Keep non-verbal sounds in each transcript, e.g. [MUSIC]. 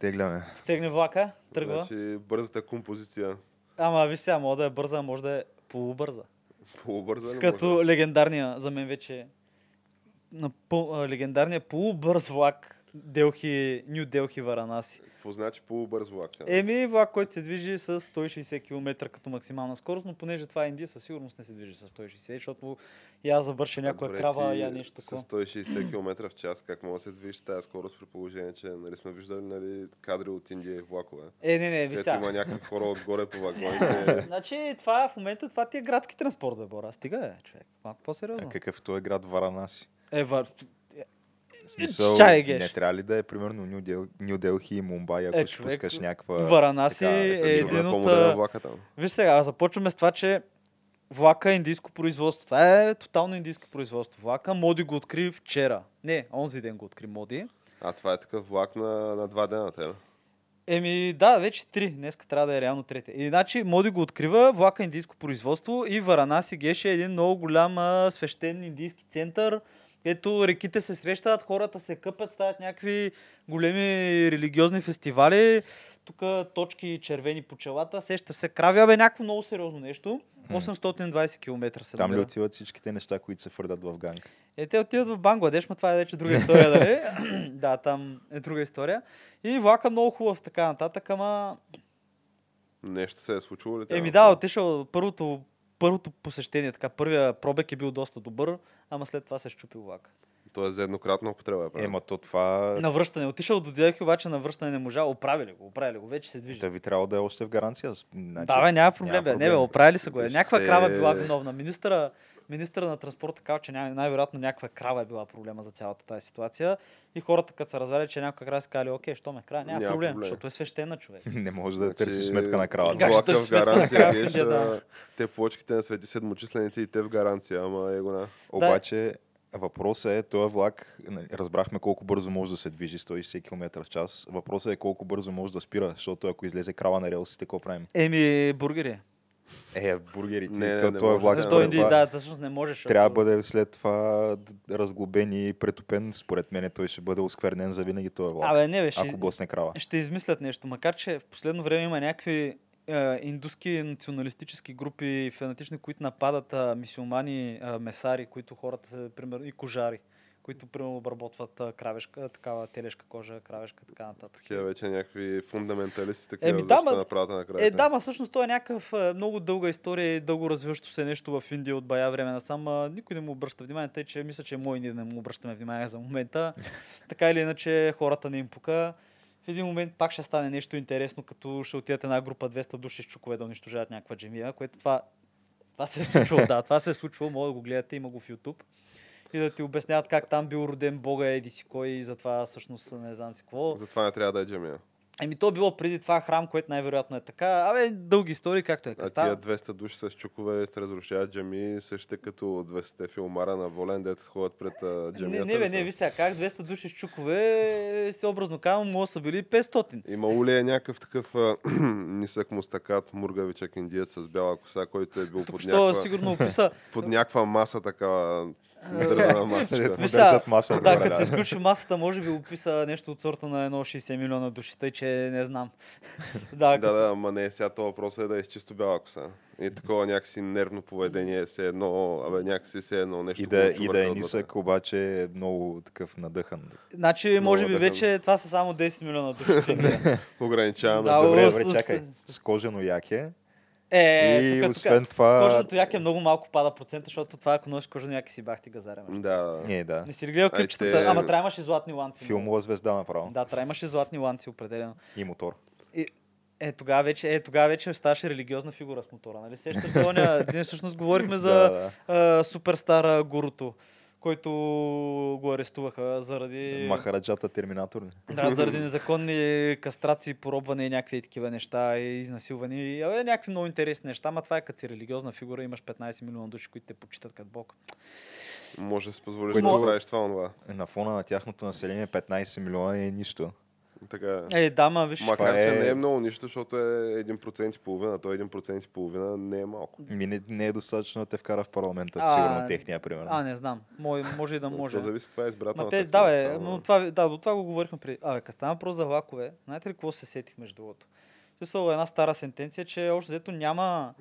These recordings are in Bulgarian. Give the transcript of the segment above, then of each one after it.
гарлата, потегляме. Втегне влака, тръгва. Значи бързата композиция. Ама виж сега, може да е бърза, може да е полубърза. Полубърза ли Като може? легендарния, за мен вече напъл, а, легендарния полубърз влак Делхи, Нью Делхи Варанаси. Какво значи полубърз влак? там? Еми, влак, който се движи с 160 км като максимална скорост, но понеже това е Индия, със сигурност не се движи с 160, защото я завърши някоя Добре, крава, я нещо такова. С 160 км в час, как може да се движиш с тази скорост при положение, че нали сме виждали нали, кадри от Индия и влакове? Е, не, не, Където сега. има някакви хора отгоре по [LAUGHS] вагоните. Значи, това в момента, това ти е градски транспорт, бе, Бора. Стига, е, човек. Малко А по-сериозно. какъв той е град Варанаси? Е, вър... Смисъл, чай, геш. не трябва ли да е примерно Нью, Дел, Нью Делхи и Мумбай, ако Е, ще човек, пускаш някаква... Варанаси така, е един от... по-модерен а, влака там. Виж сега, започваме с това, че влака е индийско производство. Това е тотално индийско производство. Влака Моди го откри вчера. Не, онзи ден го откри Моди. А това е такъв влак на, на два дена, те. Еми, да, вече три. Днеска трябва да е реално третия. Иначе Моди го открива, влака е индийско производство и Варанаси Геше е един много голям а, свещен индийски център. Ето реките се срещат, хората се къпят, стават някакви големи религиозни фестивали. Тук точки червени по челата, сеща се крави, абе някакво много сериозно нещо. 820 км се Там ли отиват всичките неща, които се фърдат в ганг? Е, те отиват в Бангладеш, но това е вече друга история, [LAUGHS] нали? [CLEARS THROAT] да, там е друга история. И влака много хубав, така нататък, ама... Нещо се е случило ли? Еми да, отишъл първото, първото посещение, така, първия пробег е бил доста добър, ама след това се е щупил влак. То е за еднократна употреба. Е. Ема то това... На връщане. Отишъл до Делхи, обаче на връщане не можа. Оправили го, оправили го, вече се движи. Та ви трябва да е още в гаранция. Значи, Да, бе, няма проблем, няма бе. Не, бе, проблем. оправили са го. Е. Някаква крава била виновна. Министъра, министъра на транспорта казал, че най- най-вероятно някаква крава е била проблема за цялата тази ситуация. И хората, като са развали, че някаква крава, са казали, окей, що ме крава, няма, Няма проблем, проблем. защото е свещена човек. [LAUGHS] не може да Значи, търси сметка на кравата. Как ще Влака търси в сметка на Индия, да. те плочките на свети седмочисленици и те в гаранция, ама е го на. Обаче въпросът е, този влак, нали, разбрахме колко бързо може да се движи, 160 км в час. Въпросът е колко бързо може да спира, защото ако излезе крава на релсите, какво правим? Еми, бургери. Е, бургерите, Не, не, то, не този може влак да. Това да, всъщност не можеш. трябва да бъде след това разглобен и претопен. Според мен той ще бъде осквернен за винаги този влак. Абе, не, бе, ще, ако блъсне крава. ще измислят нещо. Макар, че в последно време има някакви е, индуски националистически групи фанатични, които нападат а, мисюлмани, а, месари, които хората са, примерно, и кожари, които, примерно, обработват а, кравешка, такава телешка кожа, кравешка, така нататък. Такива вече някакви фундаменталисти, такива Еми, да, ма- на правата на края. Е, да, ма всъщност той е някакъв много дълга история и дълго развиващо се нещо в Индия от бая време насам. а, Никой не му обръща внимание, тъй че мисля, че мой ние не му обръщаме внимание за момента. [LAUGHS] така или иначе хората не им пука. В един момент пак ще стане нещо интересно, като ще отидат една група 200 души с чукове да унищожават някаква джемия, което това, това се е случвало, да, това се е случвало, може да го гледате, има го в YouTube. И да ти обясняват как там бил роден Бога, еди си кой и затова всъщност не знам си какво. Затова не трябва да е джамия. Еми то било преди това храм, което най-вероятно е така. Абе, дълги истории, както е. А Става- тия 200 души с чукове разрушават джами, същите като 200 филмара на Волен, дето ходят пред а, Не, джамията. не, бе, не, виж сега, как 200 души с чукове, е, си образно казвам, може са били 500. Имало ли е някакъв такъв [CLEARS THROAT] нисък мустакат, мургавичък индиец с бяла коса, който е бил Тук под някаква, сигурно описа. [LAUGHS] под някаква маса, такава държат маса. да, като се изключи масата, може би описа нещо от сорта на едно 60 милиона души, тъй че не знам. [LAUGHS] да, Да, да, ама не, сега това въпрос е да е чисто бяла коса. И такова някакси нервно поведение, се едно, абе някакси се едно нещо. И да, и да е нисък, обаче е много такъв надъхан. Значи, може би вече това са само 10 милиона души. [LAUGHS] Ограничаваме Да, за време. чакай, с кожено яке. Е, И тук, освен тук, това- с кожаното яке много малко пада процента, защото това, ако носиш кожано яке си бахти газаря. между Да, Не, да. Не си ли гледал клипчетата? те- Ама трябва имаш и златни ланци. Филмова звезда направо. Да, трябва имаш и златни ланци определено. И мотор. Е, тогава вече, е, тогава вече ставаше религиозна фигура с мотора, нали? Сещаш се, оня, ние всъщност говорихме за [LAUGHS] Да, да. а, суперстар а, гуруто, който го арестуваха заради... Махараджата Терминатор. Да, заради [LAUGHS] незаконни кастрации, поробване и някакви такива неща, и Абе, някакви много интересни неща, ама това е като си религиозна фигура, имаш 15 милиона души, които те почитат като Бог. може да си позволиш Което- да правиш това, онова. На фона на тяхното население 15 милиона е нищо. Така. Е, да, ма виж. Макар, това че е- не е много нищо, защото е 1% и половина. Той 1% и половина не е малко. Ми не, не е достатъчно да те вкара в парламента, А, сигурно техния, примерно. А, не знам. Мой, може и да може. То зависи каква е избирателната те, да, бе, но това, да, до това го говорихме преди. Абе, като стана въпрос за влакове, знаете ли какво се сетих между другото? Смисъл, една стара сентенция, че още взето няма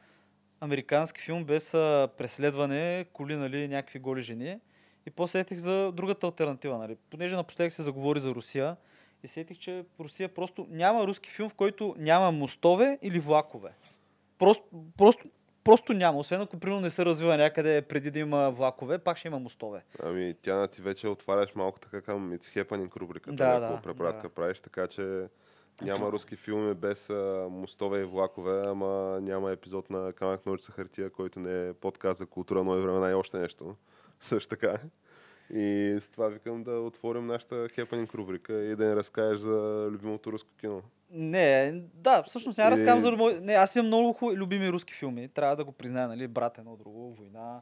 американски филм без а, преследване, коли, нали, някакви голи жени. И после сетих за другата альтернатива, нали. Понеже напоследък се заговори за Русия, и сетих, че в Русия просто няма руски филм, в който няма мостове или влакове. Просто, просто, просто няма. Освен ако примерно не се развива някъде преди да има влакове, пак ще има мостове. Ами, тя ти вече отваряш малко така към It's Happening рубриката, Да, да, препратка да. правиш, така че няма руски филми без а, мостове и влакове, ама няма епизод на Камък Ножица хартия, който не е подкаст за култура, нови времена и още нещо. [LAUGHS] Също така. И с това викам да отворим нашата Happening рубрика и да ни разкажеш за любимото руско кино. Не, да, всъщност няма И- разказвам за. Не, аз имам много хубави, любими руски филми. Трябва да го призная, нали? Брат едно друго, Война,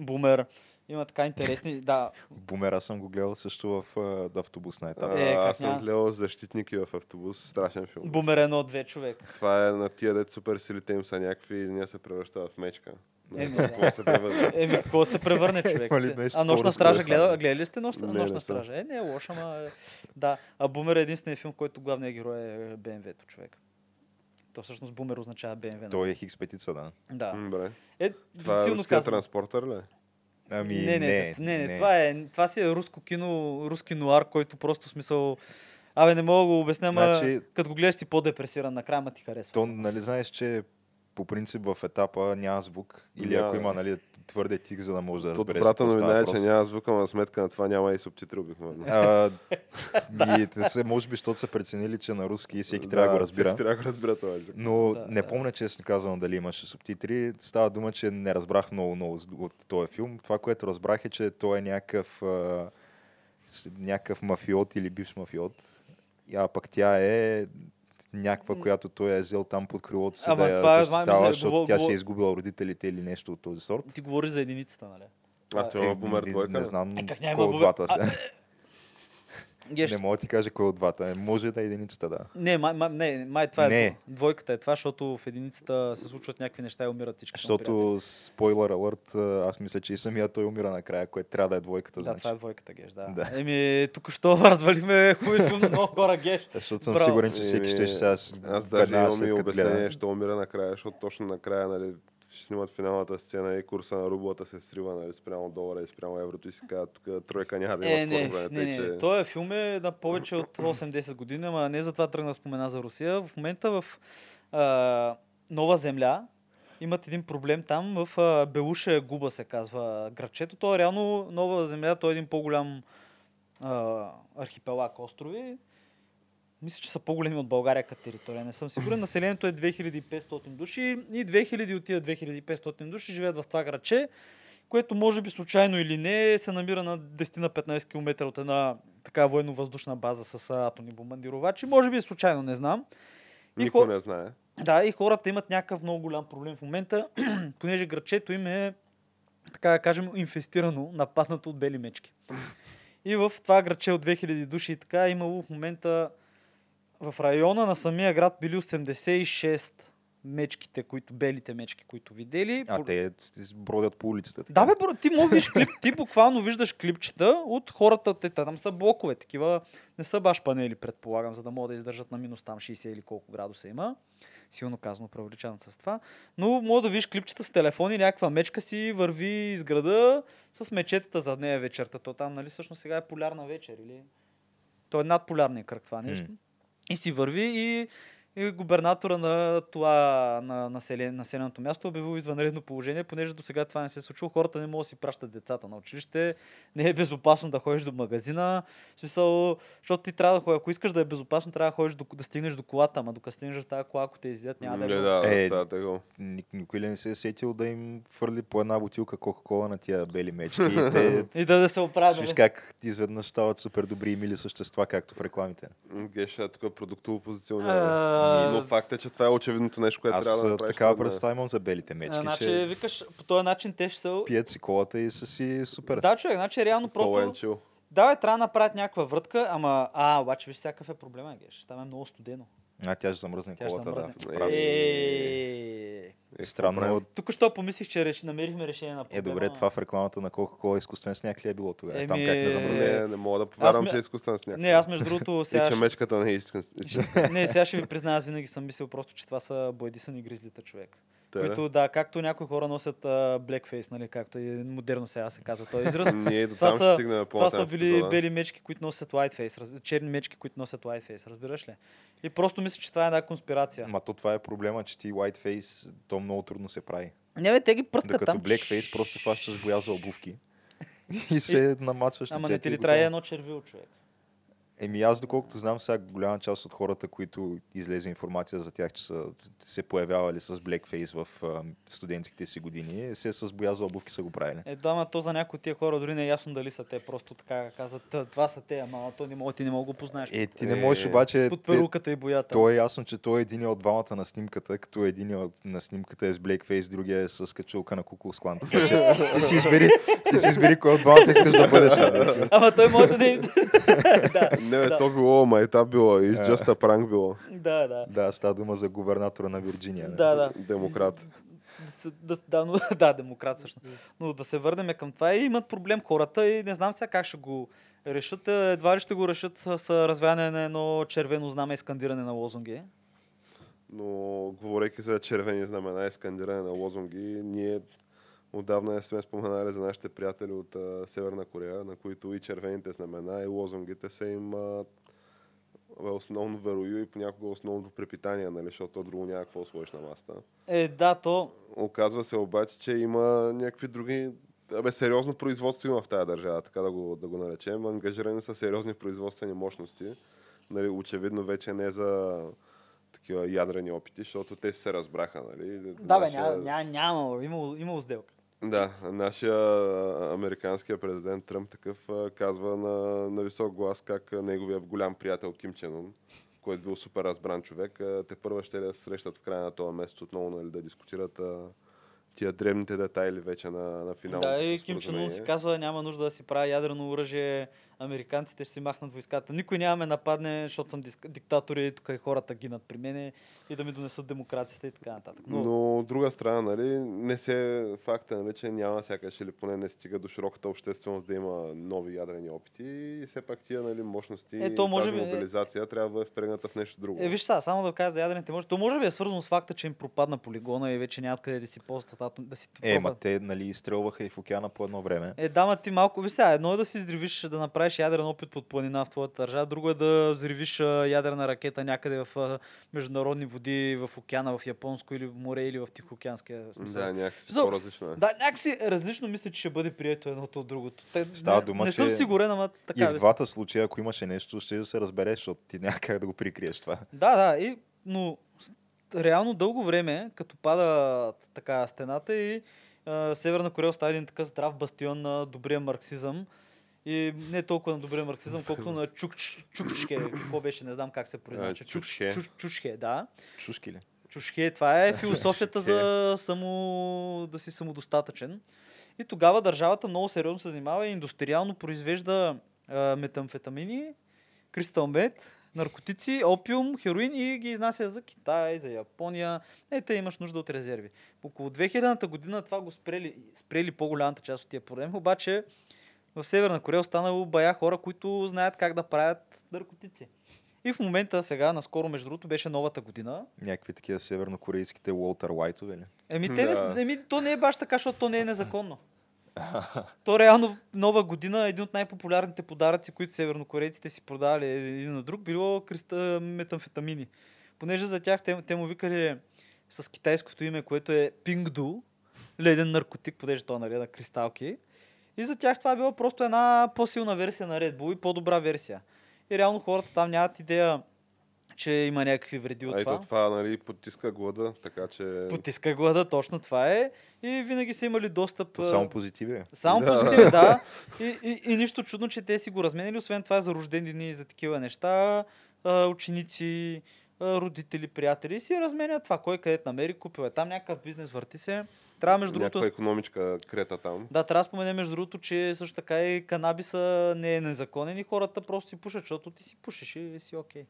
Бумер. Има така интересни, да. Бумера съм го гледал също в а, автобусна етап. А, Е, аз съм няма? гледал Защитники в автобус, страшен филм. Бумер едно, две човек. Това е на тия дет супер силите им са някакви и ние се превръща в мечка. Еми, Какво се превръща? Еми, какво се превърне [LAUGHS] човек? Ли нещо а нощна стража, от гледа, гледали ли сте нощ, Не, нощна не стража? Е, не е лоша, ама е... Да. А Бумер е единственият филм, който главният герой е БМВ-то човек. То всъщност Бумер означава БМВ. Той е хикс петица, да. Да. Добре. Е, Това е силно транспортър ли? Ами, не, не, не, не, не, Това, е, това си е руско кино, руски нуар, който просто смисъл... Абе, не мога да го обясня, Значи- като го гледаш си по-депресиран, накрая ма ти харесва. То, нали знаеш, че по принцип в етапа няма звук. Или Няма, ако има, да. нали, твърде тих, за да можеш да разбереш. добрата новина е, че няма звука, но на сметка на това няма и субтитри обикновено. И, се, може би, защото са преценили, че на руски всеки трябва да го разбира. Всеки трябва да го разбира това език. Но Да, не да. помня честно казано дали имаше субтитри. Става дума, че не разбрах много, много от този филм. Това, което разбрах е, че той е някакъв, някакъв мафиот или бивш мафиот. А пък тя е някаква, която той е взел там под крилото си Ама да я това е, защитава, се- защото говор- тя говор- е изгубила родителите или нещо от този сорт. Ти говориш за единицата, нали? А, той има Е, бумер не, двойка. не знам Е, как няма кой от бумер? двата А, се. Геш, Не мога да ти кажа кой от двата. е. Може да е единицата, да. не, май, май, не, май това е. Не. дво- Двойката е това, защото в единицата се случват някакви неща и умират всички. Защото, спойлер алърт, аз мисля, че и самия той умира накрая, което трябва да е двойката. Да, значи. това е двойката, Геш, да. Да. Еми, тук що [LAUGHS] филм на много хора, Геш. Защото съм Браво. сигурен, че всеки ще сега Аз даже имам и обяснение, що умира накрая, защото точно накрая, нали, ще снимат финалната сцена и курса на рублата се срива, нали, спрямо долара и спрямо еврото и си казват, тук тройка няма да има Е, не, време. не, не, че- Той филм е на повече от 8-10 години, ама не затова тръгна да спомена за Русия. В момента в а, Нова земя имат един проблем там, в а, Белуша губа се казва градчето. То е реално Нова земя, той е един по-голям а, архипелаг острови. Мисля, че са по-големи от България като територия. Не съм сигурен. Населението е 2500 души и 2000 от тия 2500 души живеят в това градче, което може би случайно или не се намира на 10 на 15 км от една така военно-въздушна база с атомни бомбардировачи. Може би е случайно, не знам. И Никой хо- не знае. да, и хората имат някакъв много голям проблем в момента, [CLEARS THROAT] понеже градчето им е, така да кажем, инфестирано, нападнато от бели мечки. И в това градче от 2000 души и така е имало в момента в района на самия град били 86 мечките, които, белите мечки, които видели. А те бродят по улицата. така. да, бе, бро, ти му виж клип, ти буквално виждаш клипчета от хората, те, там са блокове, такива, не са баш панели, предполагам, за да могат да издържат на минус там 60 или колко градуса има. Силно казано, преувеличено с това. Но мога да видиш клипчета с телефони, някаква мечка си върви из града с мечетата за нея вечерта. То там, нали, всъщност сега е полярна вечер или... То е над полярния кръг това нещо. М. И си върви и, и губернатора на това на населен, населеното място е обявил извънредно положение, понеже до сега това не се е случило. Хората не могат да си пращат децата на училище. Не е безопасно да ходиш до магазина. В смисъл, защото ти трябва да ходиш, ако искаш да е безопасно, трябва да ходиш до, да стигнеш до колата, ама докато стигнеш до тази кола, ако те изядат, няма да Не, е. да, Е, да, да, Ник- Никой ли не се е сетил да им фърли по една бутилка Кока-Кола на тия бели мечки? И те, [LAUGHS] И да, да се оправя. виж как изведнъж стават супер добри и мили същества, както в рекламите. Геша тук е продуктово позициониране. А, Но факт е, че това е очевидното нещо, което Аз трябва да направиш. такава според мен. представа имам за белите мечки, А, значи, че викаш, по този начин те ще са... пият си колата и са си супер. Да, човек, значи реално просто... and chill. Да, бе, трябва да направят някаква врътка, ама... А, обаче виж всякакъв е проблема, геш. Там е много студено. А, тя ще замръзне Тя ще колата, замръзне. да. Е. Е, Е, Странно. какво Тук що помислих, че реш... намерихме решение на Е, проблема. добре, това в рекламата на Coca-Cola изкуствен сняг ли е било тогава? Там Еми, как не замръзне? Не, не мога да повярвам, ме- че е изкуствен сняг. Не, аз между другото И сега... че ще- мечката не е истинска. [LAUGHS] Не, сега ще ви призная, аз винаги съм мислил просто, че това са бойдисън и гризлита човек. Те, Които, да, както някои хора носят а, blackface, нали, както и модерно сега се казва този израз. [LAUGHS] Ние до Това там са- по Това са били бели мечки, които носят whiteface, разб... черни мечки, които носят whiteface, разбираш ли? И просто мисля, че това е една конспирация. Ма то това е проблема, че ти whiteface, то много трудно се прави. Не, бе, те ги пръскат Докато там. blackface просто фащаш боя за обувки. [LAUGHS] И се намацваш Ама не ти и ли трябва едно червило, човек? Еми аз доколкото знам сега голяма част от хората, които излезе информация за тях, че са се появявали с blackface в а, студентските си години, се с боя за обувки са го правили. Е, да, ама то за някои от тия хора дори не е ясно дали са те. Просто така казват, «Т- това са те, ама то не мога, ти не мога да го познаеш. Е, ти не Е, можеш обаче... под перуката и боята. То е ясно, че той е един от двамата на снимката, като един от на снимката е с blackface, другия е с качулка на Куклус Клан. Така че ти си избери, ти си избери кой от двамата искаш да бъдеш. Ама той може да [LAUGHS] не... бе, да, то било, майтап било, Е. just a prank било. да, да. Да, става дума за губернатора на Вирджиния. Да, да. Демократ. Да, да, да, но, [LAUGHS] да, демократ също. Но да се върнем към това и имат проблем хората и не знам сега как ще го решат. Е, Едва ли ще го решат с, с развяване на едно червено знаме и скандиране на лозунги. Но говорейки за червени знамена и скандиране на лозунги, ние отдавна не сме споменали за нашите приятели от а, Северна Корея, на които и червените знамена и лозунгите са им а, бе, основно верою и понякога основното препитание, нали, защото то друго няма какво сложиш на масата. Е, да, то... Оказва се обаче, че има някакви други Абе, сериозно производство има в тази държава, така да го, да го наречем. Ангажирани са сериозни производствени мощности. Нали, очевидно вече не за такива ядрени опити, защото те се разбраха. Нали. Да, бе, няма, няма, няма имало, имало сделка. Да, нашия американския президент Тръмп такъв казва на, на висок глас как неговия голям приятел Ким Чен Ун, който бил супер разбран човек, те първа ще да се срещат в края на този месец отново нали, да дискутират тия древните детайли вече на, на финалното Да, и Ким Чен Ун си казва, няма нужда да си прави ядрено оръжие, американците ще си махнат войската. Никой няма ме нападне, защото съм диск- диктатор и тук и хората гинат при мене и да ми донесат демокрацията и така нататък. Но, Но от друга страна, нали, не се факта, нали, че няма сякаш или поне не стига до широката общественост да има нови ядрени опити и все пак тия нали, мощности Е, то може тази би- мобилизация трябва да бъде впрегната в нещо друго. Е, виж сега, само да кажа за ядрените може. То може би е свързано с факта, че им пропадна полигона и вече нямат къде да си постат атом, да си Е, ма те нали, изстрелваха и в океана по едно време. Е, дама ти малко, виж сега, едно е да си взривиш, да направиш ядрен опит под планина в твоята държава, друго е да взривиш ядрена ракета някъде в международни води, в океана, в Японско или в море или в Тихоокеанския смисъл. Да, някакси Смисъл, по-различно е. Да, някакси различно мисля, че ще бъде прието едното от другото. Те, Става не, дума, не съм че сигурен, ама така. и в мисля. двата случая, ако имаше нещо, ще да се разбере, защото ти няма как да го прикриеш това. Да, да, и, но реално дълго време, като пада така стената и Северна Корея остава един такъв здрав бастион на добрия марксизъм. И не толкова на добрия марксизъм, колкото на чукч, чукчке. Какво беше, не знам как се произнася. Чукче. Чуч, чучке, да. Чушки ли? Чушке, това е [LAUGHS] философията за само, да си самодостатъчен. И тогава държавата много сериозно се занимава и индустриално произвежда а, метамфетамини, кристал мед, наркотици, опиум, хероин и ги изнася за Китай, за Япония. Е, те имаш нужда от резерви. Около 2000-та година това го спрели, спрели по-голямата част от тия проблеми, обаче в Северна Корея останало бая хора, които знаят как да правят наркотици. И в момента сега, наскоро, между другото, беше новата година. Някакви такива севернокорейските Уолтер Уайтове ли? Еми, те Да. не, еми, то не е баш така, защото то не е незаконно. [LAUGHS] то реално нова година, един от най-популярните подаръци, които севернокорейците си продавали един на друг, било криста метамфетамини. Понеже за тях те, те му викали с китайското име, което е пингду, леден наркотик, понеже то нали, е на кристалки. И за тях това е било просто една по-силна версия на Red Bull и по-добра версия. И реално хората там нямат идея, че има някакви вреди от А това. ето това, нали, потиска глада, така че... Потиска глада, точно това е. И винаги са имали достъп. То само позитиви. само Да. позитиви, да. [LAUGHS] И, и, и, нищо чудно, че те си го разменили. Освен това за рождени дни и за такива неща. Ученици, родители, приятели си разменят това. Кой където намери, купил е там някакъв бизнес, върти се. Трябва между другото... някаква економичка крета там. Да, трябва да споменем между другото, че също така и канабиса не е незаконен и хората просто си пушат, защото ти си пушиш и си окей.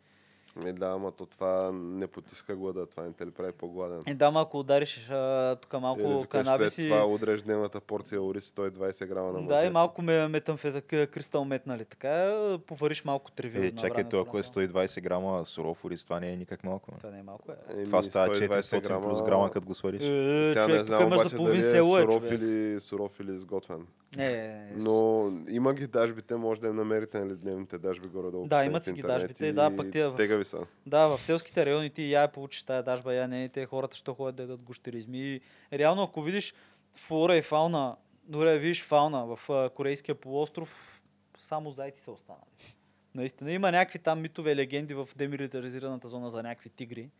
Е, да, ама то това не потиска глада, това не те ли прави по-гладен. Е, да, малко удариш а, тук малко Или канабис след и... това удреш дневната порция ориз 120 грама на Да, и малко ме метамфетък, кристал мет, нали така, повариш малко треви. Е, чакай, то ако е 120 грама суров ориз, това не е никак малко. Това не е малко, е. Това става 120 400 плюс грама, като го свариш. Е, Сега човек, не знам обаче за половин дали е село е, суров, или, суров или изготвен. Не, Но има ги дажбите, може да им намерите нали, дневните дажби горе-долу. Да, имат си ги дажбите, да, пък тия Тегави са. Да, в селските райони ти я получиш тая дажба, я не, те хората ще ходят да ядат гущеризми. И реално, ако видиш флора и фауна, дори видиш фауна в а, Корейския полуостров, само зайци са останали. Наистина. Има някакви там митове, легенди в демилитаризираната зона за някакви тигри,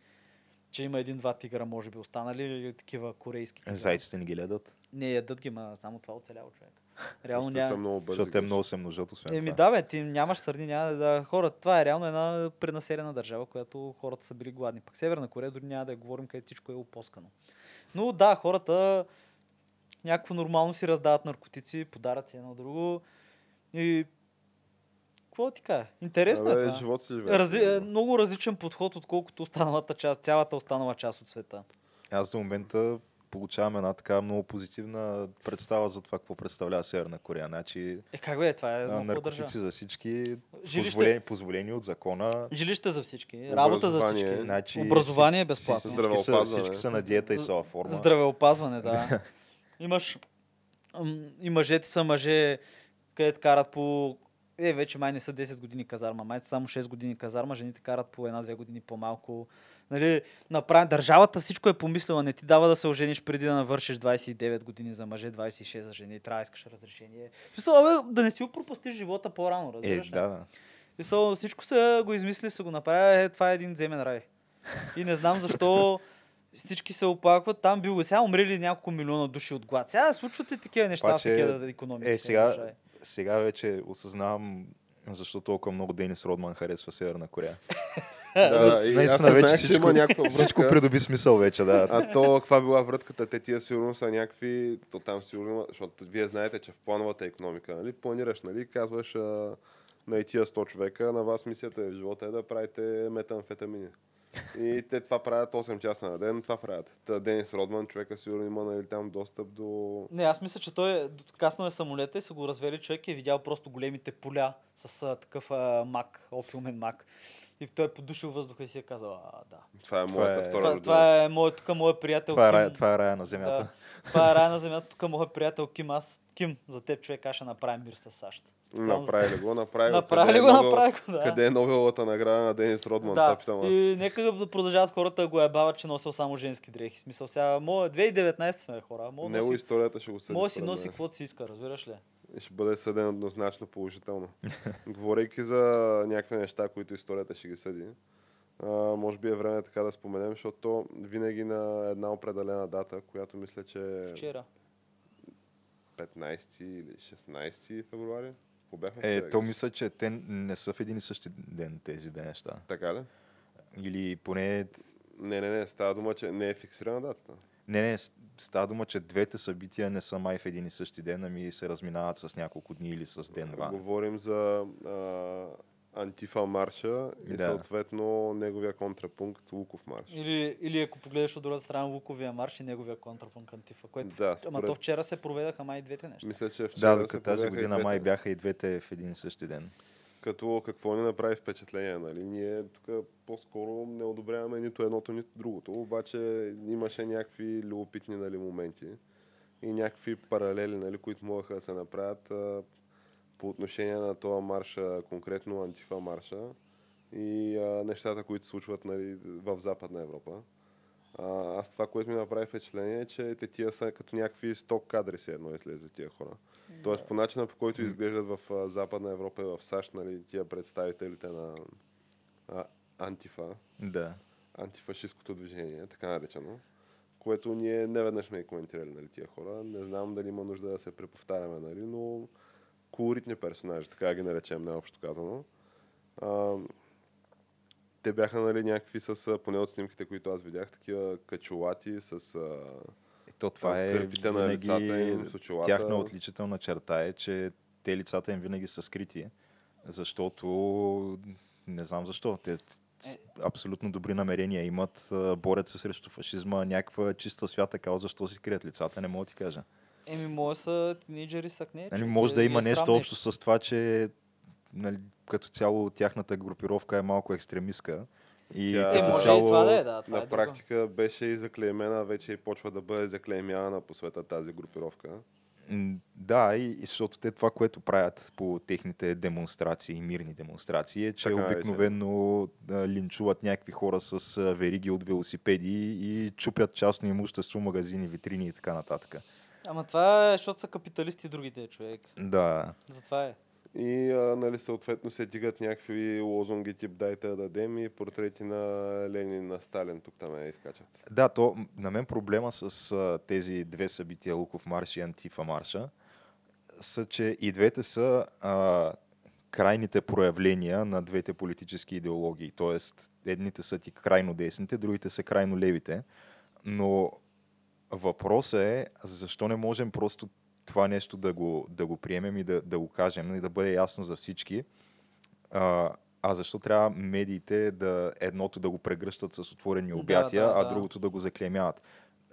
че има един-два тигра, може би, останали такива корейски тигри. Зайците не ги ледат, Не, ядат ги, ма само това оцелява човек. Реално Просто са няма. много бързи. защото те много се множат, освен Еми това. да, бе, ти нямаш сърди, няма да хора. Това е реално една пренаселена държава, която хората са били гладни. Пък Северна Корея дори няма да я говорим, където всичко е опоскано. Но да, хората някакво нормално си раздават наркотици, подарят си едно друго. И какво ти кажа? Интересно Абе, е това. живот си живееш. Разли... е, Много различен подход, отколкото останалата част, цялата останала част от света. Аз до момента получавам една така много позитивна представа за това, какво представлява Северна Корея. Значи, Е, как бе, това е наркотици за всички, Жилище. позволени, позволени от закона. Жилище за всички, работа за всички. Значи, Образование е безплатно. Всички са, всички са на диета и са във форма. Здравеопазване, да. [LAUGHS] Имаш и мъжете са мъже, където карат по... Е, вече май не са 10 години казарма, май са само 6 години казарма, жените карат по една-две години по-малко. Нали, направи, държавата всичко е помислила, не ти дава да се ожениш преди да навършиш 29 години за мъже, 26 за жени, трябва да искаш разрешение. Смисъл, да не си го пропустиш живота по-рано, Е, разбираш ли? да, да. Са, всичко са го измисли, са го направили, е, това е един земен рай. И не знам защо всички се оплакват. Там бил сега умрели няколко милиона души от глад. Сега случват се такива неща Обаче, в такива економики. Е, сега, сега вече осъзнавам защо толкова много Денис Родман харесва Северна Корея. [LAUGHS] Да, и аз не знаех, че всичко- има някаква Всичко връзка. придоби смисъл вече, да. А то, каква била вратката? Те тия сигурно са някакви, то там сигурно има, защото вие знаете, че в плановата економика, нали, планираш, нали, казваш а, на и тия 100 човека, на вас мисията е в живота е да правите метамфетамини. И те това правят 8 часа на ден, това правят. Та Денис Родман, човека сигурно има нали, там достъп до... Не, аз мисля, че той е каснал е самолета и са го развели човек и е видял просто големите поля с а, такъв а, мак, опиумен мак. И той е подушил въздуха и си е казал, а, да. Това е Това моята е- втора Това, родина. това е моят, тук моят приятел Това е, Ким. рая, това е рая на земята. Да, това е рая на земята. Тук моят приятел Ким. Аз, Ким, за теб човек, аз ще направим мир с САЩ. Специално Направи ли го? Направи го. Направи Къде ли е го? Направи го, да. Къде е Нобеловата награда на Денис Родман? Това Да, питам аз. и нека да продължават хората да го ебават, че носил само женски дрехи. Смисъл сега, моя 2019 сме хора. Мога да Него носи, историята ще го съди. мога да си носи каквото си иска, разбираш ли? Ще бъде съден еднозначно положително. [LAUGHS] Говорейки за някакви неща, които историята ще ги съди, а, може би е време така да споменем, защото то винаги на една определена дата, която мисля, че е Вчера. 15 или 16 февруари. Е, вчера, то мисля, че те не са в един и същи ден тези две неща. Така ли? Или поне... Не, не, не, става дума, че не е фиксирана датата. Не, не, става дума, че двете събития не са май в един и същи ден, ами се разминават с няколко дни или с ден-два. Говорим за а, Антифа марша и Да. съответно неговия контрапункт Луков марш. Или, или ако погледнеш от другата страна Луковия марш и неговия контрапункт Антифа. Което... Да, Ама според- то вчера се проведаха май двете неща. Мисля, че вчера Да, докато тази година май бяха и двете в един и същи ден. Като какво ни направи впечатление, нали? Ние тук по-скоро не одобряваме нито едното, нито другото, обаче имаше някакви любопитни нали, моменти и някакви паралели, нали, които могаха да се направят а, по отношение на това марша, конкретно антифа марша и а, нещата, които се случват нали, в Западна Европа. А, аз това, което ми направи впечатление е, че те тия са като някакви сток кадри се едно излезе тия хора. Тоест по начина по който изглеждат в а, Западна Европа и в САЩ, нали, тия представителите на а, антифа, Да. антифашистското движение, така наречено, което ние не веднъж сме коментирали нали, тия хора. Не знам дали има нужда да се преповтаряме, нали, но колоритни персонажи, така ги наречем най-общо казано. А, те бяха нали, някакви с, поне от снимките, които аз видях, такива качулати с... А, Е, То това е Кърпите на винаги лицата им, с очилата. тяхна отличителна черта е, че те лицата им винаги са скрити, защото не знам защо. Те абсолютно добри намерения имат, борят се срещу фашизма, някаква чиста свята кауза, защо си крият лицата, не мога да ти кажа. Еми, мои са тинейджери сакне. Нали, че може те да има е нещо общо с това, че нали, като цяло тяхната групировка е малко екстремистка. И Тя- Е, като може цяло... и това да е, да. Това на е друго. практика беше и заклеймена, вече и почва да бъде заклеймявана по света тази групировка. Да, и, и защото те това, което правят по техните демонстрации, мирни демонстрации, е, че Така е, че. обикновено а, линчуват някакви хора с вериги от велосипеди и чупят частно имущество, магазини, витрини и така нататък. Ама това е, защото са капиталисти другите, човек. Да, Затова е. И а, нали, съответно се дигат някакви лозунги тип дайте да дадем и портрети на Ленин на Сталин тук там я изкачат. Да, то на мен проблема с а, тези две събития, Луков марш и Антифа марша, са, че и двете са а, крайните проявления на двете политически идеологии. Тоест, едните са ти крайно десните, другите са крайно левите. Но въпросът е, защо не можем просто това нещо да го, да го приемем и да, да го кажем и да бъде ясно за всички. А, а защо трябва медиите да едното да го прегръщат с отворени Да, обятия, да, а да. другото да го заклеймяват?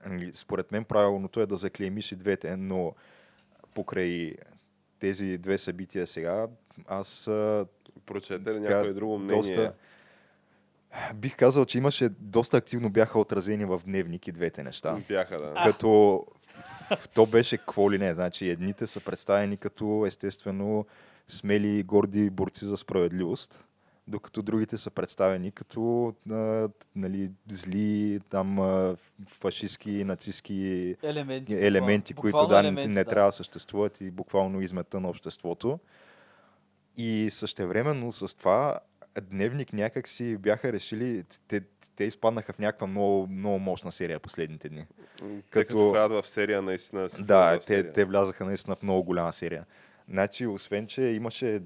Ами, Според мен правилното е да заклеймиш и двете, но покрай тези две събития сега, аз а, Прочете ли някое друго мнение? доста, бих казал, че имаше доста активно бяха отразени в дневник и двете неща. Бяха, да. Като [LAUGHS] то беше какво ли не. Значи едните са представени като естествено смели и горди борци за справедливост, докато другите са представени като а, нали, зли там а, фашистски, нацистски Елементи. елементи, буквално. които да, елементи, не трябва да съществуват и буквално измета на обществото. И същевременно с това Дневник някак си бяха решили, те, те изпаднаха в някаква много, много мощна серия последните дни. Като... Като- като в серия, наистина. си Да, те, серия. те влязаха наистина в много голяма серия. Значи, освен, че имаше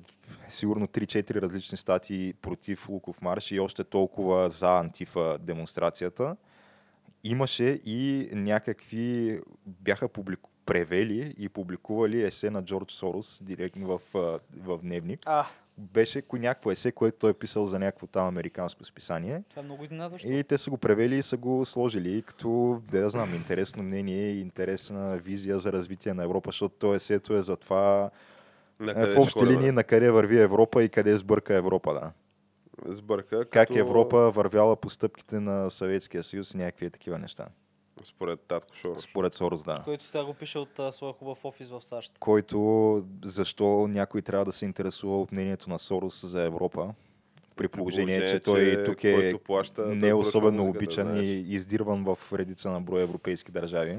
сигурно 3-4 различни статии против Луков марш и още толкова за антифа демонстрацията, имаше и някакви, бяха публику... превели и публикували есе на Джордж Сорос директно в, в Дневник. А, Беше някакво есе, което той е писал за някакво там американско списание. това е много изненадващо. И те са го превели и са го сложили като, да я знам, интересно мнение и интересна визия за развитие на Европа, защото то есето е за това На е, в общи ходим? линии на къде върви Европа и къде сбърка Европа, да. Сбърка. Как като... Европа вървяла по стъпките на Съветския съюз и някакви такива неща. Според татко Шорош. Според Сорос, да. Който сега го пише от а, своя хубав офис в САЩ. Който, защо някой трябва да се интересува от мнението на Сорос за Европа, при положение, че той тук е плаща, не е особено музиката, обичан знаеш. и издирван в редица на броя европейски държави.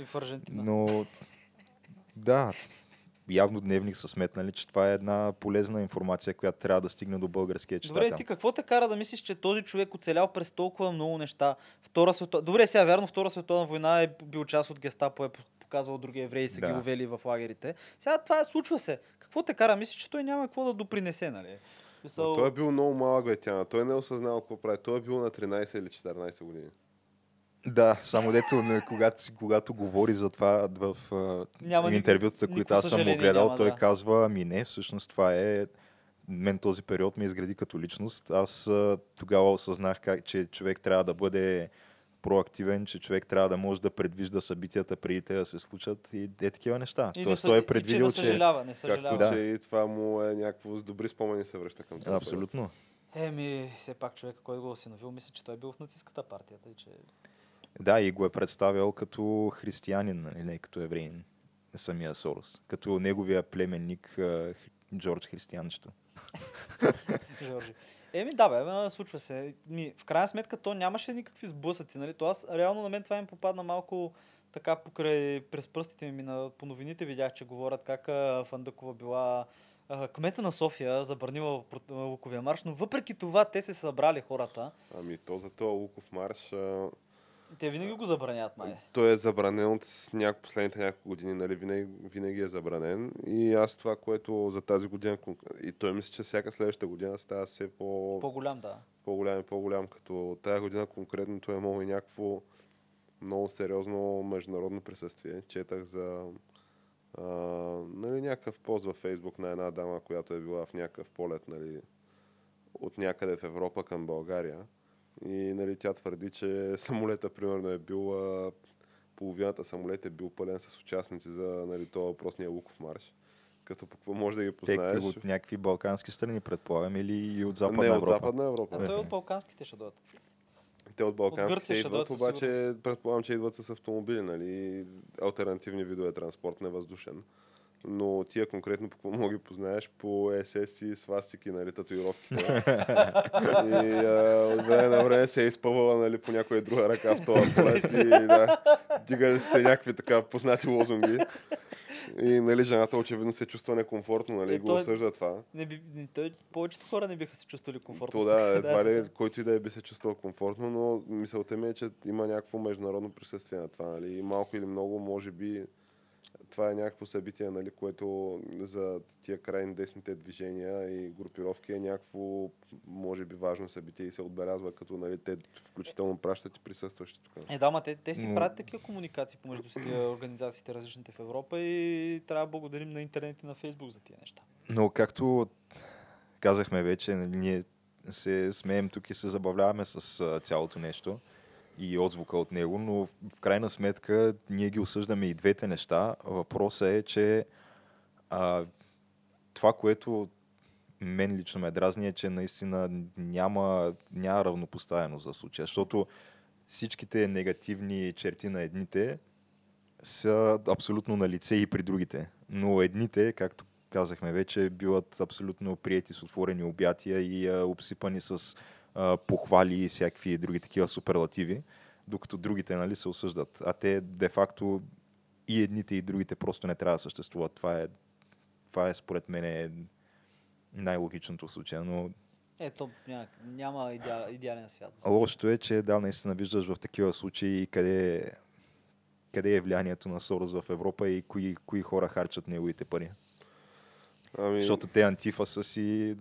И в Аржентина. Но да, явно дневник са сметнали, че това е една полезна информация, която трябва да стигне до българския читател. Добре, ти какво те кара да мислиш, че този човек оцелял през толкова много неща? Втора световна... Добре, сега вярно, Втора световна война е бил част от гестапо, е показвал други евреи и са Да. ги увели в лагерите. Сега това случва се. Какво те кара мислиш, че той няма какво да допринесе, нали? Мисъл... той е бил много малък, бе, Тяна. Той не е осъзнал какво прави. Той е бил на 13 или 14 години. Да, само дето, не, когато, когато говори за това в Няма интервютата, които аз съм му гледал, няма, той да. казва, ами не, всъщност това е мен този период ме изгради като личност. Аз тогава осъзнах, как, че човек трябва да бъде проактивен, че човек трябва да може да предвижда събитията преди те да се случат и е такива неща. И не Тоест съ- той и е предвидил, че... че... Не съжалява, не съжалява. Както Да. че и това му е някакво с добри спомени се връща към това. Абсолютно. Еми, все пак човек, който го е осиновил, мисля, че той е бил в нацистската партия. Тъй, че... Да, и го е представял като християнин, нали, не като евреин, самия Сорос. Като неговия племенник Джордж Християнчето. Жоржи. Еми да, бе, случва се. Ми, в крайна сметка то нямаше никакви сблъсъци, нали? То аз реално на мен това ми попадна малко така покрай през пръстите ми на, по новините видях, че говорят как а, Фандъкова била а, кмета на София, забранила Луковия марш, но въпреки това те се събрали хората. Ами то за този Луков марш, а, Те винаги го забранят, май. той е забранен от няко, последните няколко години, нали, винаги, винаги е забранен. И аз това, което за тази година, и той мисля, че всяка следваща година става все по, По-голям, да. по-голям и по-голям, като тази година конкретно той е имало и някакво много сериозно международно присъствие. Четах за а, нали, някакъв пост във Фейсбук на една дама, която е била в някакъв полет нали, от някъде в Европа към България. И нали, тя твърди, че [LAUGHS] самолета примерно е бил а, половината самолет е бил пълен с участници за нали, този въпросния Луков марш. Като по какво може да ги Те познаеш? от някакви балкански страни, предполагам, или и от Западна не, от Европа. Западна Европа. А той от балканските ще дойдат. Те от балканските ще идват, обаче предполагам, че идват с автомобили, нали, альтернативни видове транспорт, не въздушен. Но тия конкретно по какво мога ги познаеш? По СС и свастики, нали, татуировките. [LAUGHS] и а, от време на време се е изпъвала нали, по някоя друга ръка в този [LAUGHS] полет и да, дигали се някакви така познати лозунги. И нали, жената очевидно се чувства некомфортно, нали, Е, го осъжда това. Не би, не, той, повечето хора не биха се чувствали комфортно. То да, едва [LAUGHS] ли който и да е би се чувствал комфортно, но мисълта ми е, че има някакво международно присъствие на това. Нали? И малко или много, може би, това е някакво събитие, нали, което за тия крайни десните движения и групировки е някакво, може би, важно събитие и се отбелязва, като нали, те включително пращат и присъстващи тук. Е, да, ма те, те си Но- правят такива комуникации помежду си тия организациите различните в Европа и трябва да благодарим на интернет и на Фейсбук за тия неща. Но както казахме вече, нали, ние се смеем тук и се забавляваме с а, цялото нещо и отзвука от него, но в крайна сметка ние ги осъждаме и двете неща. Въпросът е, че а, това, което мен лично ме дразни е, че наистина няма, няма равнопоставеност за случая, защото всичките негативни черти на едните са абсолютно на лице и при другите. Но едните, както казахме вече, биват абсолютно приети с отворени обятия и а, обсипани с а, похвали и всякакви други такива суперлативи, докато другите нали, се осъждат. А те де-факто и едните и другите просто не трябва да съществуват. Това е, това е според мен е най-логичното в случая. Но Ето, няма, няма идеал, идеален свят. лошото е, че да, наистина виждаш в такива случаи къде, къде е влиянието на Сорос в Европа и кои, кои хора харчат неговите пари. Ами, Защото те Антифа са си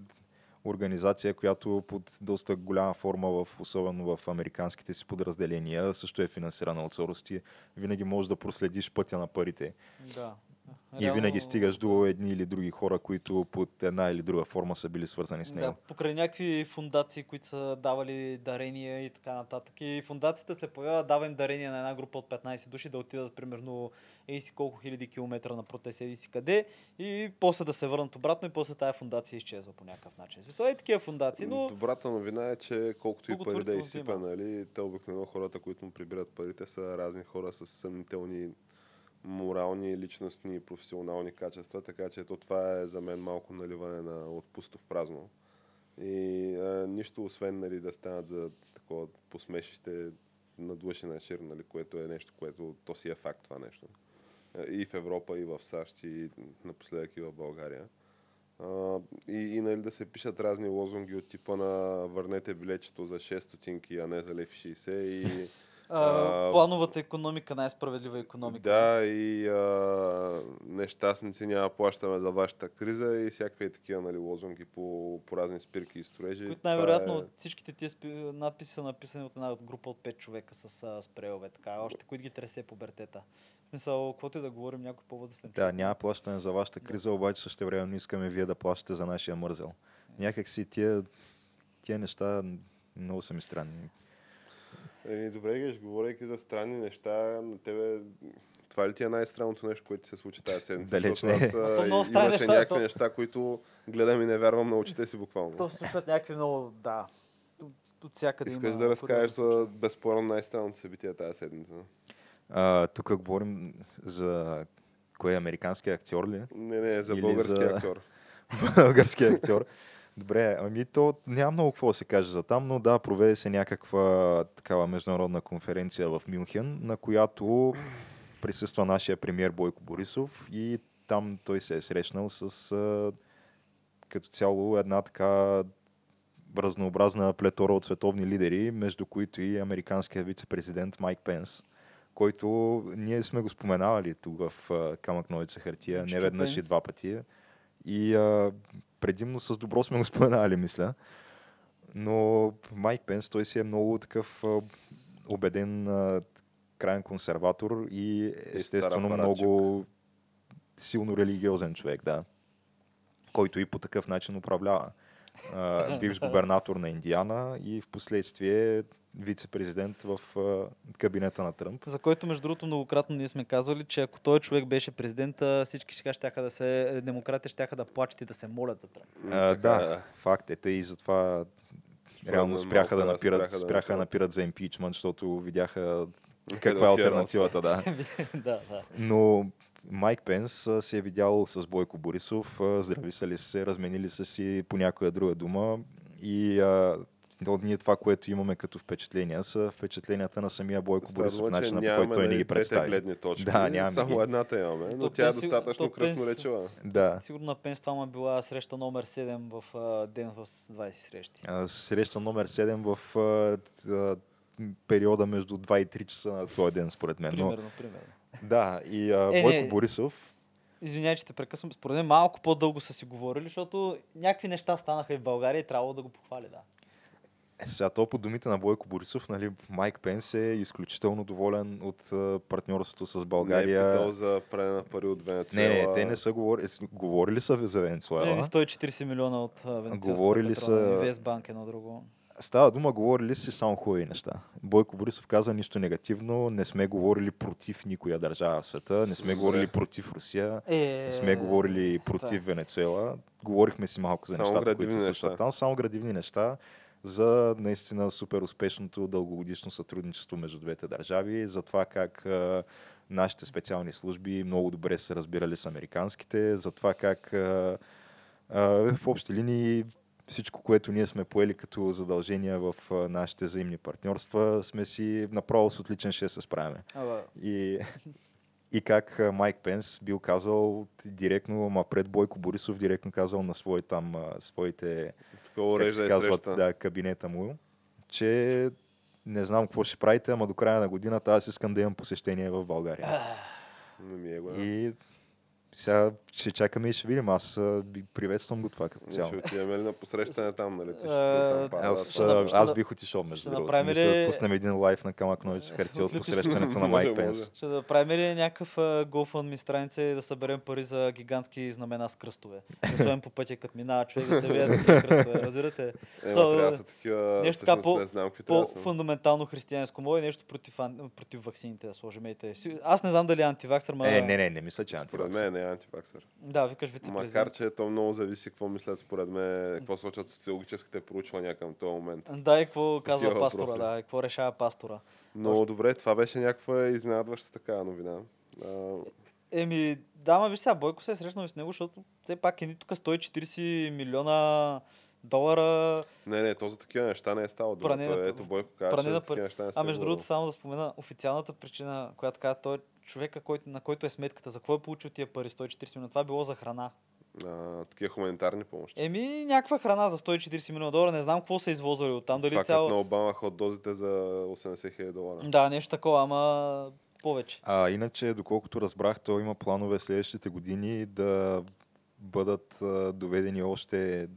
организация, която под доста голяма форма, в, особено в американските си подразделения, също е финансирана от Сорос. Ти винаги можеш да проследиш пътя на парите. Да. И винаги стигаш до едни или други хора, които под една или друга форма са били свързани с него. Да, покрай някакви фундации, които са давали дарения и така нататък. И фундацията се появява, дава им дарения на една група от 15 души да отидат примерно ей си колко хиляди километра на протест, еди си къде и после да се върнат обратно и после тая фундация изчезва по някакъв начин. Смисъл е такива фундации, но Добрата новина е, че колкото и пари да изсипа, нали, те обикновено хората, които му прибират парите, са разни хора с съмнителни морални, личностни и професионални качества, така че ето това е за мен малко наливане на от пусто в празно. И а, нищо освен нали, да станат за такова посмешище на шир, нали, което е нещо, което то си е факт това нещо. И в Европа, и в САЩ, и напоследък и в България. А, и, и нали, да се пишат разни лозунги от типа на върнете билечето за 6 стотинки, а не за лев 60 и а, а, плановата економика, най-справедлива економика. да, и а, нещастници няма плащаме за вашата криза и всякакви такива нали, лозунги по, по разни спирки и строежи. Които най-вероятно е- всичките тия спи- надписи са написани от една група от 5 човека с а, спрейове, така, още които ги тресе по бертета. В смисъл, каквото и да говорим, някой по-възрастен. Да, няма плащане за вашата криза, обаче също време искаме вие да плащате за нашия мързел. Някак си тия, тия неща много са ми странни. Еми, добре, геш, говорейки за странни неща, на тебе това ли ти е най-странното нещо, което ти се случи тази седмица? Далеч Защото не. аз, а, то много имаше неща, някакви то- неща, които гледам и не вярвам на очите си буквално. То се случват някакви много, да, от, от всякъде Искаш има да разкажеш за безспорно най-странното събитие тази седмица? А, тук говорим за кой е американски актьор ли? Не, не, за Или български за- актьор. [LAUGHS] български актьор. Добре, ами то няма много какво да се каже за там, но да, проведе се някаква такава международна конференция в Мюнхен, на която присъства нашия премьер Бойко Борисов и там той се е срещнал с а, като цяло една така разнообразна плетора от световни лидери, между които и американския вице-президент Майк Пенс, който ние сме го споменавали тук в а, Камък Новица хартия, не веднъж и два пъти. И а, предимно с добро сме го [LAUGHS] споменали, мисля. Но Майк Пенс, той си е много такъв убеден крайен консерватор и естествено много силно религиозен човек, да. Който и по такъв начин управлява. [LAUGHS] Бивш губернатор на Индиана и в последствие вице-президент в а, кабинета на Тръмп. За който, между другото, многократно ние сме казвали, че ако този човек беше президент, всички сега щяха да се, демократи щяха да плачат и да се молят за Тръмп. А, Така да, е. факт е. Те и затова реално спряха да да, напират, спряха да спряха да напират. за импичмент, защото видяха каква е альтернативата, да. [LAUGHS] да, да. Но Майк Пенс се е видял с Бойко Борисов, а, здрависали са се, разменили са си по някоя друга дума и а, ние това, което имаме като впечатления, са впечатленията на самия Бойко Става Борисов, начина по който той не нали, ги представи. гледни точки. Да, нямаме Само ги. едната имаме, но То тя е достатъчно красноречива. Да. Сигурно на Пенс това му е била среща номер 7 в а, ден с 20 срещи. А, Среща номер 7 в а, периода между 2 и 3 часа на този ден, според мен. Но, Примерно, примерно. да, и а, Е, Бойко не. Борисов, Извинявай, че те прекъсвам. Според мен малко по-дълго са си говорили, защото някакви неща станаха и в България и трябвало да го похвали, да. Е, Сега то по думите на Бойко Борисов, нали, Майк Пенс е изключително доволен от а, партньорството с Не е България. питал за пране на пари от не, Венецуела. не, те не са говорили, говорили са за Не, Венецуела. не 140 милиона от а, Венецуелската Говорили са- Инвестбанк едно друго. Става дума, говорили си само хубави неща. Бойко Борисов каза нищо негативно, не сме говорили против никоя държава в света, не сме говорили против Русия, Е, не сме говорили против е. Венецуела. Говорихме си малко за нещата, които се случват там. Само градивни неща за наистина супер успешното дългогодишно сътрудничество между двете държави, за това как нашите специални служби много добре се разбирали с американските, за това как в общи линии всичко, което ние сме поели като задължения в нашите взаимни партньорства, сме си направо с отличен ще се справяме. И, и как Майк Пенс бил казал директно, ма пред Бойко Борисов, директно казал на свои, там, своите, Такова как се казват, среща. да, кабинета му, че не знам какво ще правите, ама до края на годината аз искам да имам посещение в България. Не ми е. И сега ще чакаме и ще видим. Аз приветствам го това като цяло. Ще отидем ли на посрещане там, нали? Ще Е, Аз, ще ще аз бих отишъл между ще другото. направим Мисля да пуснем един лайф на Камък Нович Харти от Отлично. посрещането на Майк. Пенс. Ще да правим ли някакъв GoFundMe страница и да съберем пари за гигантски знамена с кръстове? Да стоим по пътя, като минава човек да се видят кръстове, разбирате? Е, So, ма трябва да са такива... нещо така Не. По-фундаментално християнско мое нещо против, ваксините да сложим. Аз не знам дали е антиваксър, ма... Е, не, не, не мисля, че е антиваксър. мен не е антиваксър. Да, викаш вице-президент. Макар, че то много зависи какво мислят според мен, какво сочат социологическите проучвания към този момент. Да, и какво казва Такива пастора, въпроси. да, и какво решава пастора. Но добре, това беше някаква изненадваща така новина. А, Еми, да, ма виж сега, Бойко се е срещнал с него, защото все пак е ни тук 140 милиона долара. не, не, то за такива неща не е ставало. дума. Пране Той, на- ето Бойко каза, пране че на за такива неща не се А между е другото, само да спомена, официалната причина, която каза той, е човека, който, на който е сметката, за какво е получил тия пари 140 милиона, това е било за храна. А, такива хуманитарни помощи. Еми, някаква храна за 140 милиона долара, не знам какво са извозвали оттам, дали това цяло... на Обама ход дозите за 80 хиляди долара. Да, нещо такова, ама повече. А иначе, доколкото разбрах, той има планове следващите години да бъдат а, доведени още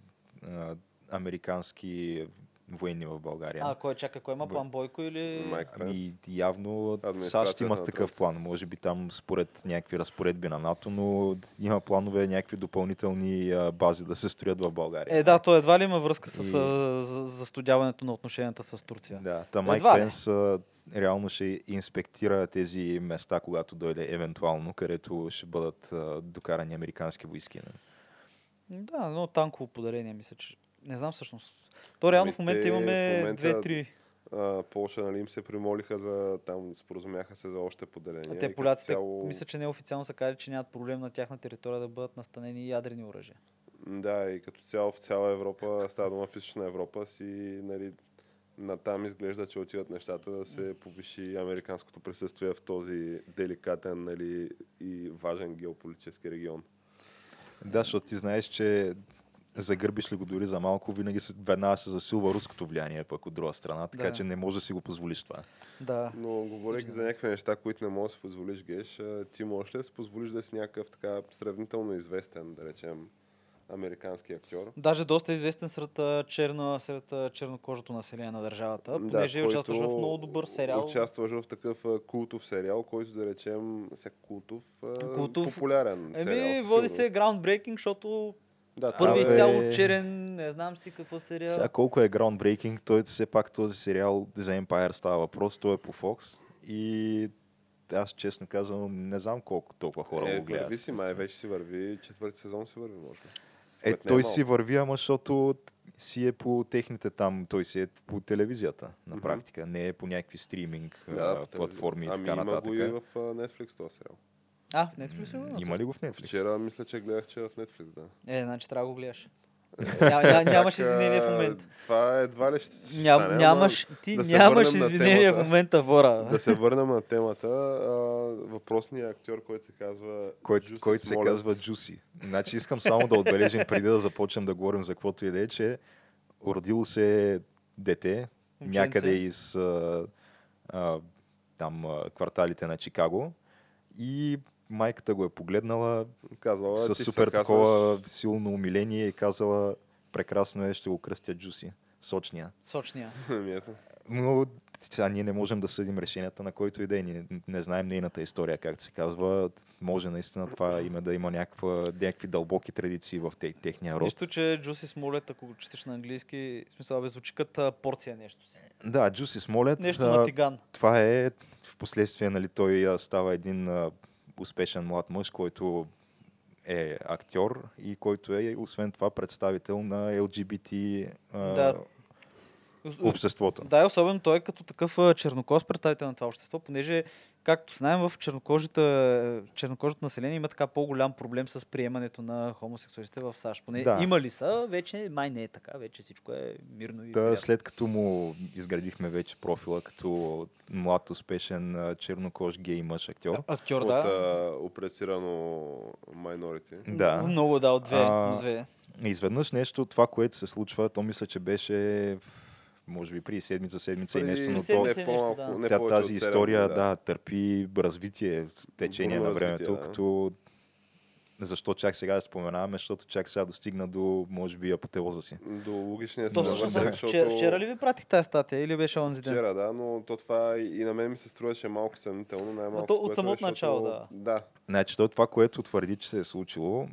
а, американски военни в България. А, кой чака, кой има план Бойко или... Майк Пенс. Ами явно САЩ имат такъв план. Може би там според някакви разпоредби на НАТО, но има планове някакви допълнителни а, бази да се строят в България. Е, да, той едва ли има връзка с И- застудяването на отношенията с Турция. Да, та Майк. Пенс реално ще инспектира тези места, когато дойде евентуално, където ще бъдат а, докарани американски войски. нали? Да, но танково подарение, мисля, че... Не знам всъщност. То реално Ами в момента те имаме в момента- две-три. Полша, нали, им се примолиха за там, споразумяха се за още поделения. А те поляците, цяло- мисля, че неофициално са казали, че нямат проблем на тяхна територия да бъдат настанени ядрени оръжия. Да, и като цяло в цяла Европа, става дума в източна Европа си, нали, натам изглежда, че отиват нещата да се повиши американското присъствие в този деликатен нали, и важен геополитически регион. Да, защото ти знаеш, че загърбиш ли го дори за малко, винаги се, веднага се засилва руското влияние пък от друга страна, така Да. че не може да си го позволиш това. Да. Но говорейки за някакви неща, които не можеш да си позволиш, Геш, ти можеш ли да си позволиш да си някакъв така сравнително известен, да речем, американски актьор. Даже доста известен сред, а, черно, сред чернокожото население на държавата, понеже който участваш в много добър сериал. Участваш в такъв култов сериал, който да речем, сега култов, Култов. популярен Еми, сериал. води се groundbreaking, защото Да, първи Абе. изцяло черен, не знам си какво сериал. Сега колко е groundbreaking, той все пак този сериал за Empire става въпрос, той е по Fox и аз честно казвам не знам колко толкова хора е, го гледат. върви си, май вече си върви, четвърти сезон си върви, може би. Е, е той си върви, ама защото си е по техните там, той си е по телевизията на практика, не е по някакви стриминг Да, а, платформи и ами, така има нататък. го и в а, Netflix този сериал. А, в Netflix го Има ли го в Netflix? Вчера мисля, че гледах, че е в Netflix, да. Е, значи трябва да го гледаш. Ня, ня, [LAUGHS] нямаш извинение в момента. Това едва ли ще ще Ням, стане, нямаш, ти да се нямаш извинение в момента, Бора. Да се върнем на темата. А, въпросният актьор, който се казва който, Джуси който се казва Джуси. Значи искам само да отбележим преди да започнем да говорим за каквото и да е, че родило се дете Момченце. някъде из а, а, там а, кварталите на Чикаго и майката го е погледнала Казала, с супер казваш- такова силно умиление и казала прекрасно е, ще го кръстя Джуси, сочния. Сочния. [LAUGHS] Ами. Но сега ние не можем да съдим решенията на който и да е. Ние не знаем нейната история, както се казва. Може наистина това име да има някаква, някакви дълбоки традиции в те, техния род. Нищо, че Джуси Смолет, ако го четеш на английски, в смисъл, бе, звучи като порция нещо си. Да, Джуси Смолет. Нещо а, на тиган. Това е, в последствие, нали, той става един успешен млад мъж, който е актьор и който е, освен това, представител на LGBT Да. обществото. Да, и особено той е като такъв а, чернокож представител на това общество, понеже, както знаем, в чернокожите, чернокожото население има така по-голям проблем с приемането на хомосексуалистите в САЩ. Поне Да. има ли са, вече май не е така, вече всичко е мирно и Та, приятно. след като му изградихме вече профила като млад, успешен чернокож гей мъж актьор. Актьор, От да. а, опресирано майнорити. Да. Много, да, от две. А, от две. Изведнъж нещо, това, което се случва, то мисля, че беше може би при седмица, седмица и нещо, но седмица то, нещо, не по-малко, да. не тя, тази история да. търпи развитие, с течение Бурно на времето, да. като защо чак сега да споменаваме, защото чак сега достигна до, може би, апотеоза си. До логичния То си всъщност завършек, вчера, вчера ли ви пратих тази статия или беше онзи ден? Вчера, да, но то това и на мен ми се струваше малко съмнително, най-малко. то от е, самото защото- начало, да. Да, Значи, то това, което твърди, че се е случило,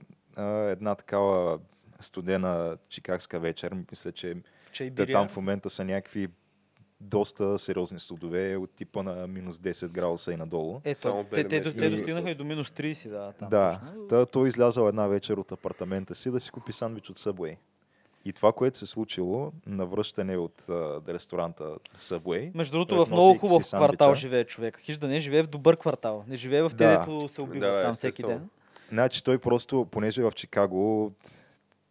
една такава студена чикагска вечер, мисля, че Те бирия. там в момента са някакви доста сериозни студове от типа на минус 10 градуса и надолу. Ето, Само те, те, те да достигнаха и до минус 30, да. Там, да, точно. та, той излязал една вечер от апартамента си да си купи сандвич от Subway. И това, което се е случило на връщане от а, ресторанта Subway, Между другото, в много хубав квартал живее човек. Хиж да не живее в добър квартал. Не живее в те, Да. дето се убиват Да, там всеки ден. Значи той просто, понеже в Чикаго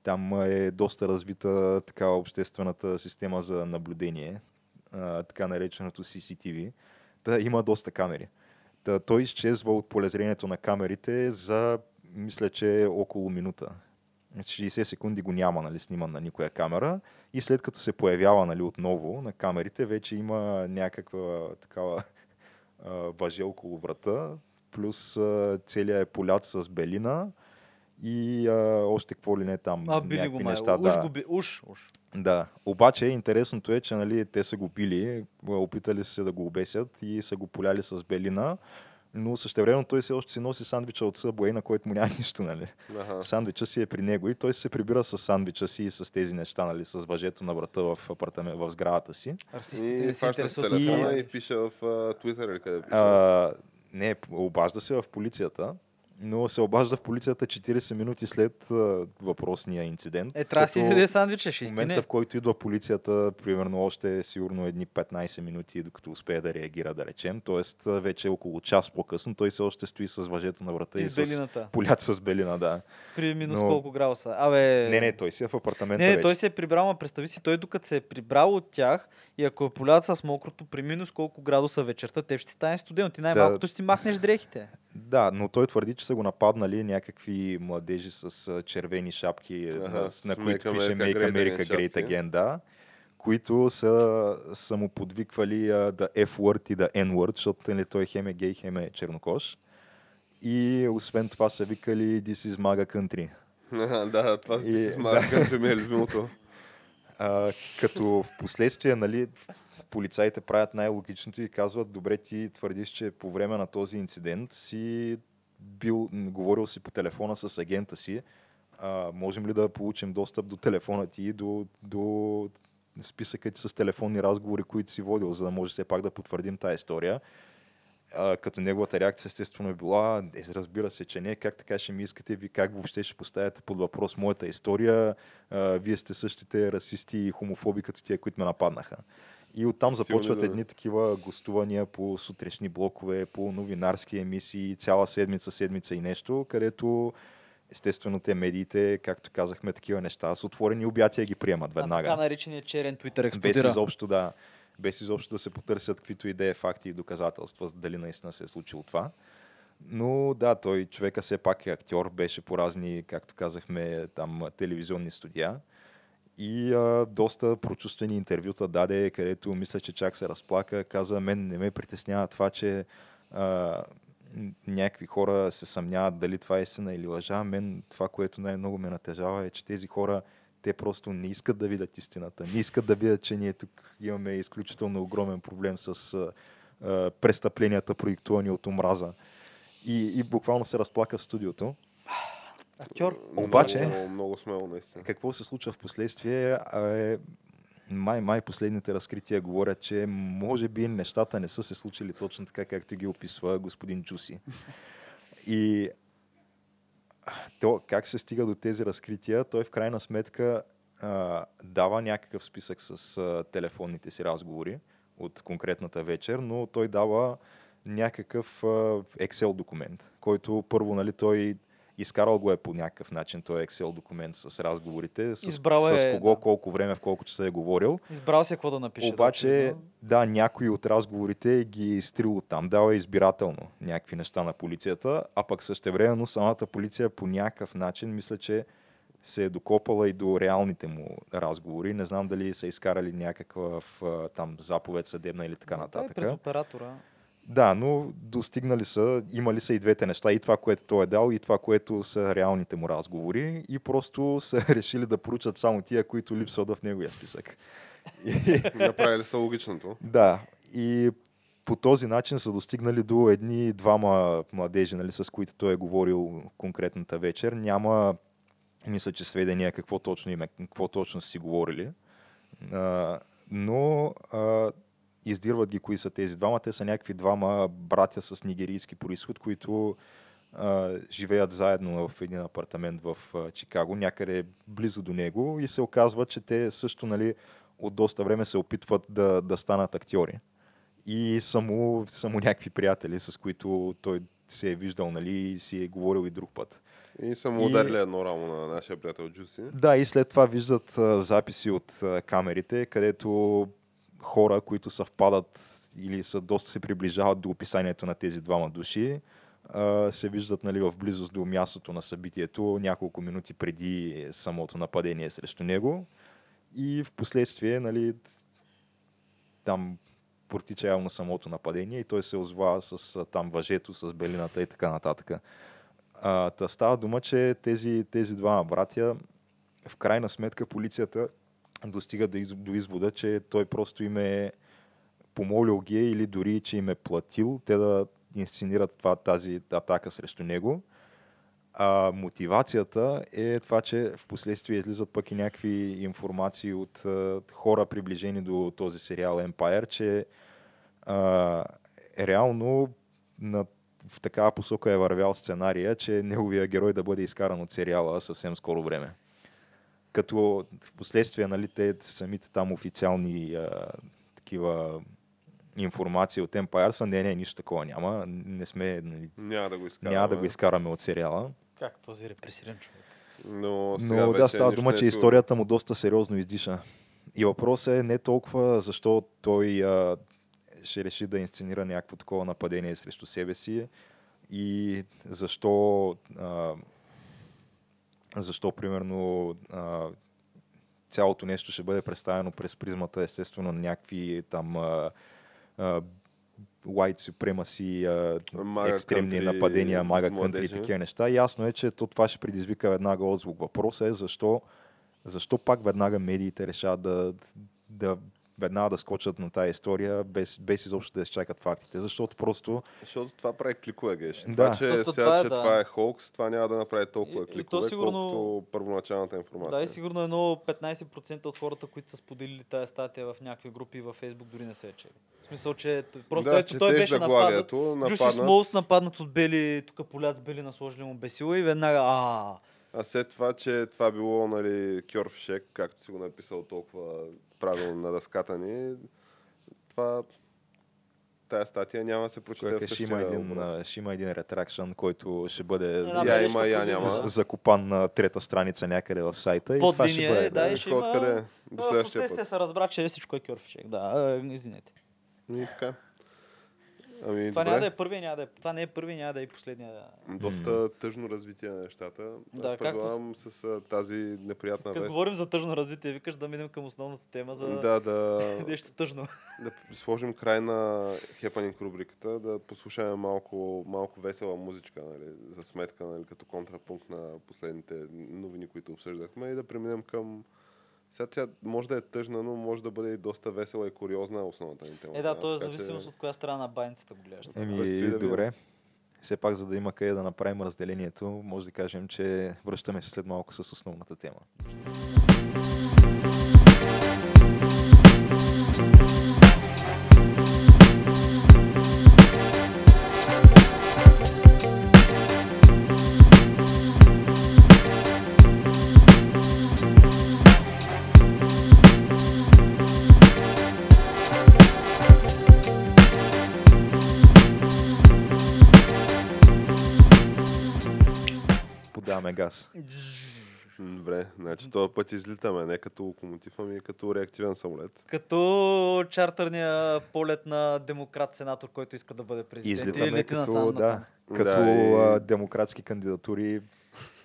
там е доста развита такава обществената система за наблюдение, така нареченото CCTV, да има доста камери. Та, той изчезва от полезрението на камерите за, мисля, че около минута. 60 секунди го няма нали, сниман на никоя камера и след като се появява нали, отново на камерите, вече има някаква такава въже около врата, плюс целият е полят с белина и а, още какво ли не там. А, били го май. неща. Уж да. го би... Уж, уж. Да, обаче интересното е, че нали, те са го били, опитали са се да го обесят и са го поляли с белина, но същевременно той все още си носи сандвича от Subway, на който му няма [LAUGHS] нищо. Нали. аха. Сандвича си е при него и той се прибира с сандвича си и с тези неща, нали, с въжето на врата в, апартамент, в сградата си. Расистите И не се интересуват. от телефона това. и пише в Twitter или къде пише. А, не, обажда се в полицията, но се обажда в полицията 40 минути след а, въпросния инцидент. Е, трябва да си изяде сандвича, ще В момента, в който идва полицията, примерно още сигурно едни 15 минути, докато успее да реагира, да речем. Тоест, вече около час по-късно, той все още стои с въжето на врата и, И с белината. полят с белина, да. При минус Но- колко градуса. Абе... Не, не, той си е в апартамента Не, не, вече. той се е прибрал, ма представи си, той докато се е прибрал от тях и ако е полят с мокрото при минус колко градуса вечерта, те ще стане студено. Ти най-малкото ще си махнеш дрехите. Да, но той твърди, че са го нападнали някакви младежи с червени шапки, Аха, на, с на Make които пише America Make Great America Again Great. Again, да, които са, са му подвиквали да F-word и да N-word, защото нали, той хем е гей, хем е чернокож. И освен това са викали This is MAGA country. [LAUGHS] да, това си си смага, че ми е любимото. А, като в последствие, нали, полицаите правят най-логичното и казват, добре, ти твърдиш, че по време на този инцидент си бил, говорил си по телефона с агента си. А, можем ли да получим достъп до телефона ти и до, до списъка ти с телефонни разговори, които си водил, за да може все пак да потвърдим тази история. А, като неговата реакция естествено е била, е, разбира се, че не, как така ще ми искате, ви как въобще ще поставяте под въпрос моята история, а, вие сте същите расисти и хомофоби като тия, които ме нападнаха. И оттам Силни започват думи. едни такива гостувания по сутрешни блокове, по новинарски емисии, цяла седмица, седмица и нещо, където естествено те медиите, както казахме, такива неща с отворени обятия ги приемат А, веднага. така наречения черен Без експлодира. изобщо да, без изобщо да се потърсят каквито идеи, факти и доказателства, дали наистина се е случило това. Но да, той човека все пак е актьор, беше по разни, както казахме, там телевизионни студия. И а, доста прочувствени интервюта даде, където мисля, че чак се разплака. Каза, мен не ме притеснява това, че а, някакви хора се съмняват дали това е истина или лъжа. Мен това, което най-много ме натежава е, че тези хора те просто не искат да видят истината. Не искат да видят, че ние тук имаме изключително огромен проблем с а, а, престъпленията, проектувани от омраза. И, и буквално се разплака в студиото. Актьор. Обаче- Много, много смело, наистина. Какво се случва в последствие е май, май последните разкрития говорят, че може би нещата не са се случили точно така, както ги описва господин Джуси. И то, как се стига до тези разкрития, той в крайна сметка а, дава някакъв списък с а, телефонните си разговори от конкретната вечер, но той дава някакъв а, Excel документ, който първо нали, той изкарал го е по някакъв начин този Excel документ с разговорите, с, Избрал с е, кого, да. колко време, в колко часа е говорил. Избрал се какво да напише. да, Обаче, очевидно. да, някои от разговорите ги е изтрил там, дава избирателно някакви неща на полицията, а пък същевременно самата полиция по някакъв начин, мисля, че се е докопала и до реалните му разговори. Не знам дали са изкарали някакъв а, там заповед съдебна или така Да, и нататък. през оператора. Да, но достигнали са, имали са и двете неща, и това, което той е дал, и това, което са реалните му разговори, и просто са [LAUGHS] решили да поручат само тия, които липсват в неговия списък. [LAUGHS] Направили са логичното. да, и по този начин са достигнали до едни двама младежи, нали, с които той е говорил конкретната вечер. Няма, мисля, че сведения какво точно им какво точно си говорили. А, но а, издирват ги кои са тези двама. Те са някакви двама братя с нигерийски происход, които а, живеят заедно в един апартамент в а, Чикаго, някъде близо до него и се оказва, че те също нали, от доста време се опитват да, да станат актьори. И само, само някакви приятели, с които той се е виждал нали, и си е говорил и друг път. И са му И- ударили едно рамо на нашия приятел Джуси. Да, и след това виждат а, записи от а, камерите, където хора, които съвпадат или са доста се приближават до описанието на тези двама души, се виждат нали, в близост до мястото на събитието няколко минути преди самото нападение срещу него. И в последствие, нали, там протича явно самото нападение и той се озва с там въжето, с белината и така нататък. Та става дума, че тези, тези двама братя, в крайна сметка полицията достига до, из, до извода, че той просто им е помолил ги или дори, че им е платил те да инсценират това, тази атака срещу него. А мотивацията е това, че в последствие излизат пък и някакви информации от хора, приближени до този сериал Empire, че а, реално на, в такава посока е вървял сценария, че неговия герой да бъде изкаран от сериала съвсем скоро време. Като в последствие, нали, те самите там официални а, такива информации от Empire са, не, не, нищо такова няма, не сме, нали, Няма да го изкараме. няма да го изкараме от сериала. Как този репресиран човек? Но, сега Но да, става дума, че е историята му доста сериозно издиша. И въпросът е не толкова защо той а, ще реши да инсценира някакво такова нападение срещу себе си и защо а, защо примерно а, цялото нещо ще бъде представено през призмата естествено на някакви там а, а, white supremacy, а, екстремни кънтри нападения, мага кънтри и такива неща. Ясно е, че то това ще предизвика веднага отзвук. Въпросът е защо, защо пак веднага медиите решават да, да веднага да скочат на тази история, без, без изобщо да изчакат фактите. Защото просто Защото това прави кликове, геш. Да. Това, че То- то сега, това е, че да. това е холкс, това няма да направи толкова И- и то кликове, сигурно- колкото първоначалната информация. Да, и сигурно едно 15% от хората, които са споделили тази статия в някакви групи във Facebook, дори не се е чели. В смисъл, че просто да, ето той беше нападнат. Джуси нападнат, Смолс нападнат от бели, тук поляц бели насложили му бесила и веднага а а след това, че това било нали, кьорфшек, както си го написал толкова правилно на дъската ни, това тая статия няма да се прочете в Кое, ще, същия има един, а, ще има един ретракшн, който ще бъде Я има, я няма. да- [LAUGHS] закопан на трета страница някъде в сайта. Под и това ще линия бъде. е, да, и Е, ще кой има... Откъде? До А, следващия път. се разбра, че всичко е кьорфишек. Да, извинете. И така. Ами, Това добре. няма да е първия, няма да е, това не е първия, няма да е и последния. Доста тъжно развитие на нещата. Да, Аз както- предлагам с а, тази неприятна Като вест. говорим за тъжно развитие, викаш да минем към основната тема за Да, да, [LAUGHS] нещо тъжно. да сложим край на хепанинг рубриката, да послушаме малко, малко весела музичка, нали, за сметка, нали, като контрапункт на последните новини, които обсъждахме и да преминем към... Сега тя може да е тъжна, но може да бъде и доста весела и куриозна основната ни тема. Е, да, то е Така че- зависимост от коя страна на байницата го гледаш. Еми, да добре. Все пак, за да има къде да направим разделението, може да кажем, че връщаме се след малко с основната тема. Газ. Добре, значи този път излитаме не като локомотив, ами като реактивен самолет. Като чартърния полет на демократ-сенатор, който иска да бъде президент. Излитаме като, да, като Да, и- демократски кандидатури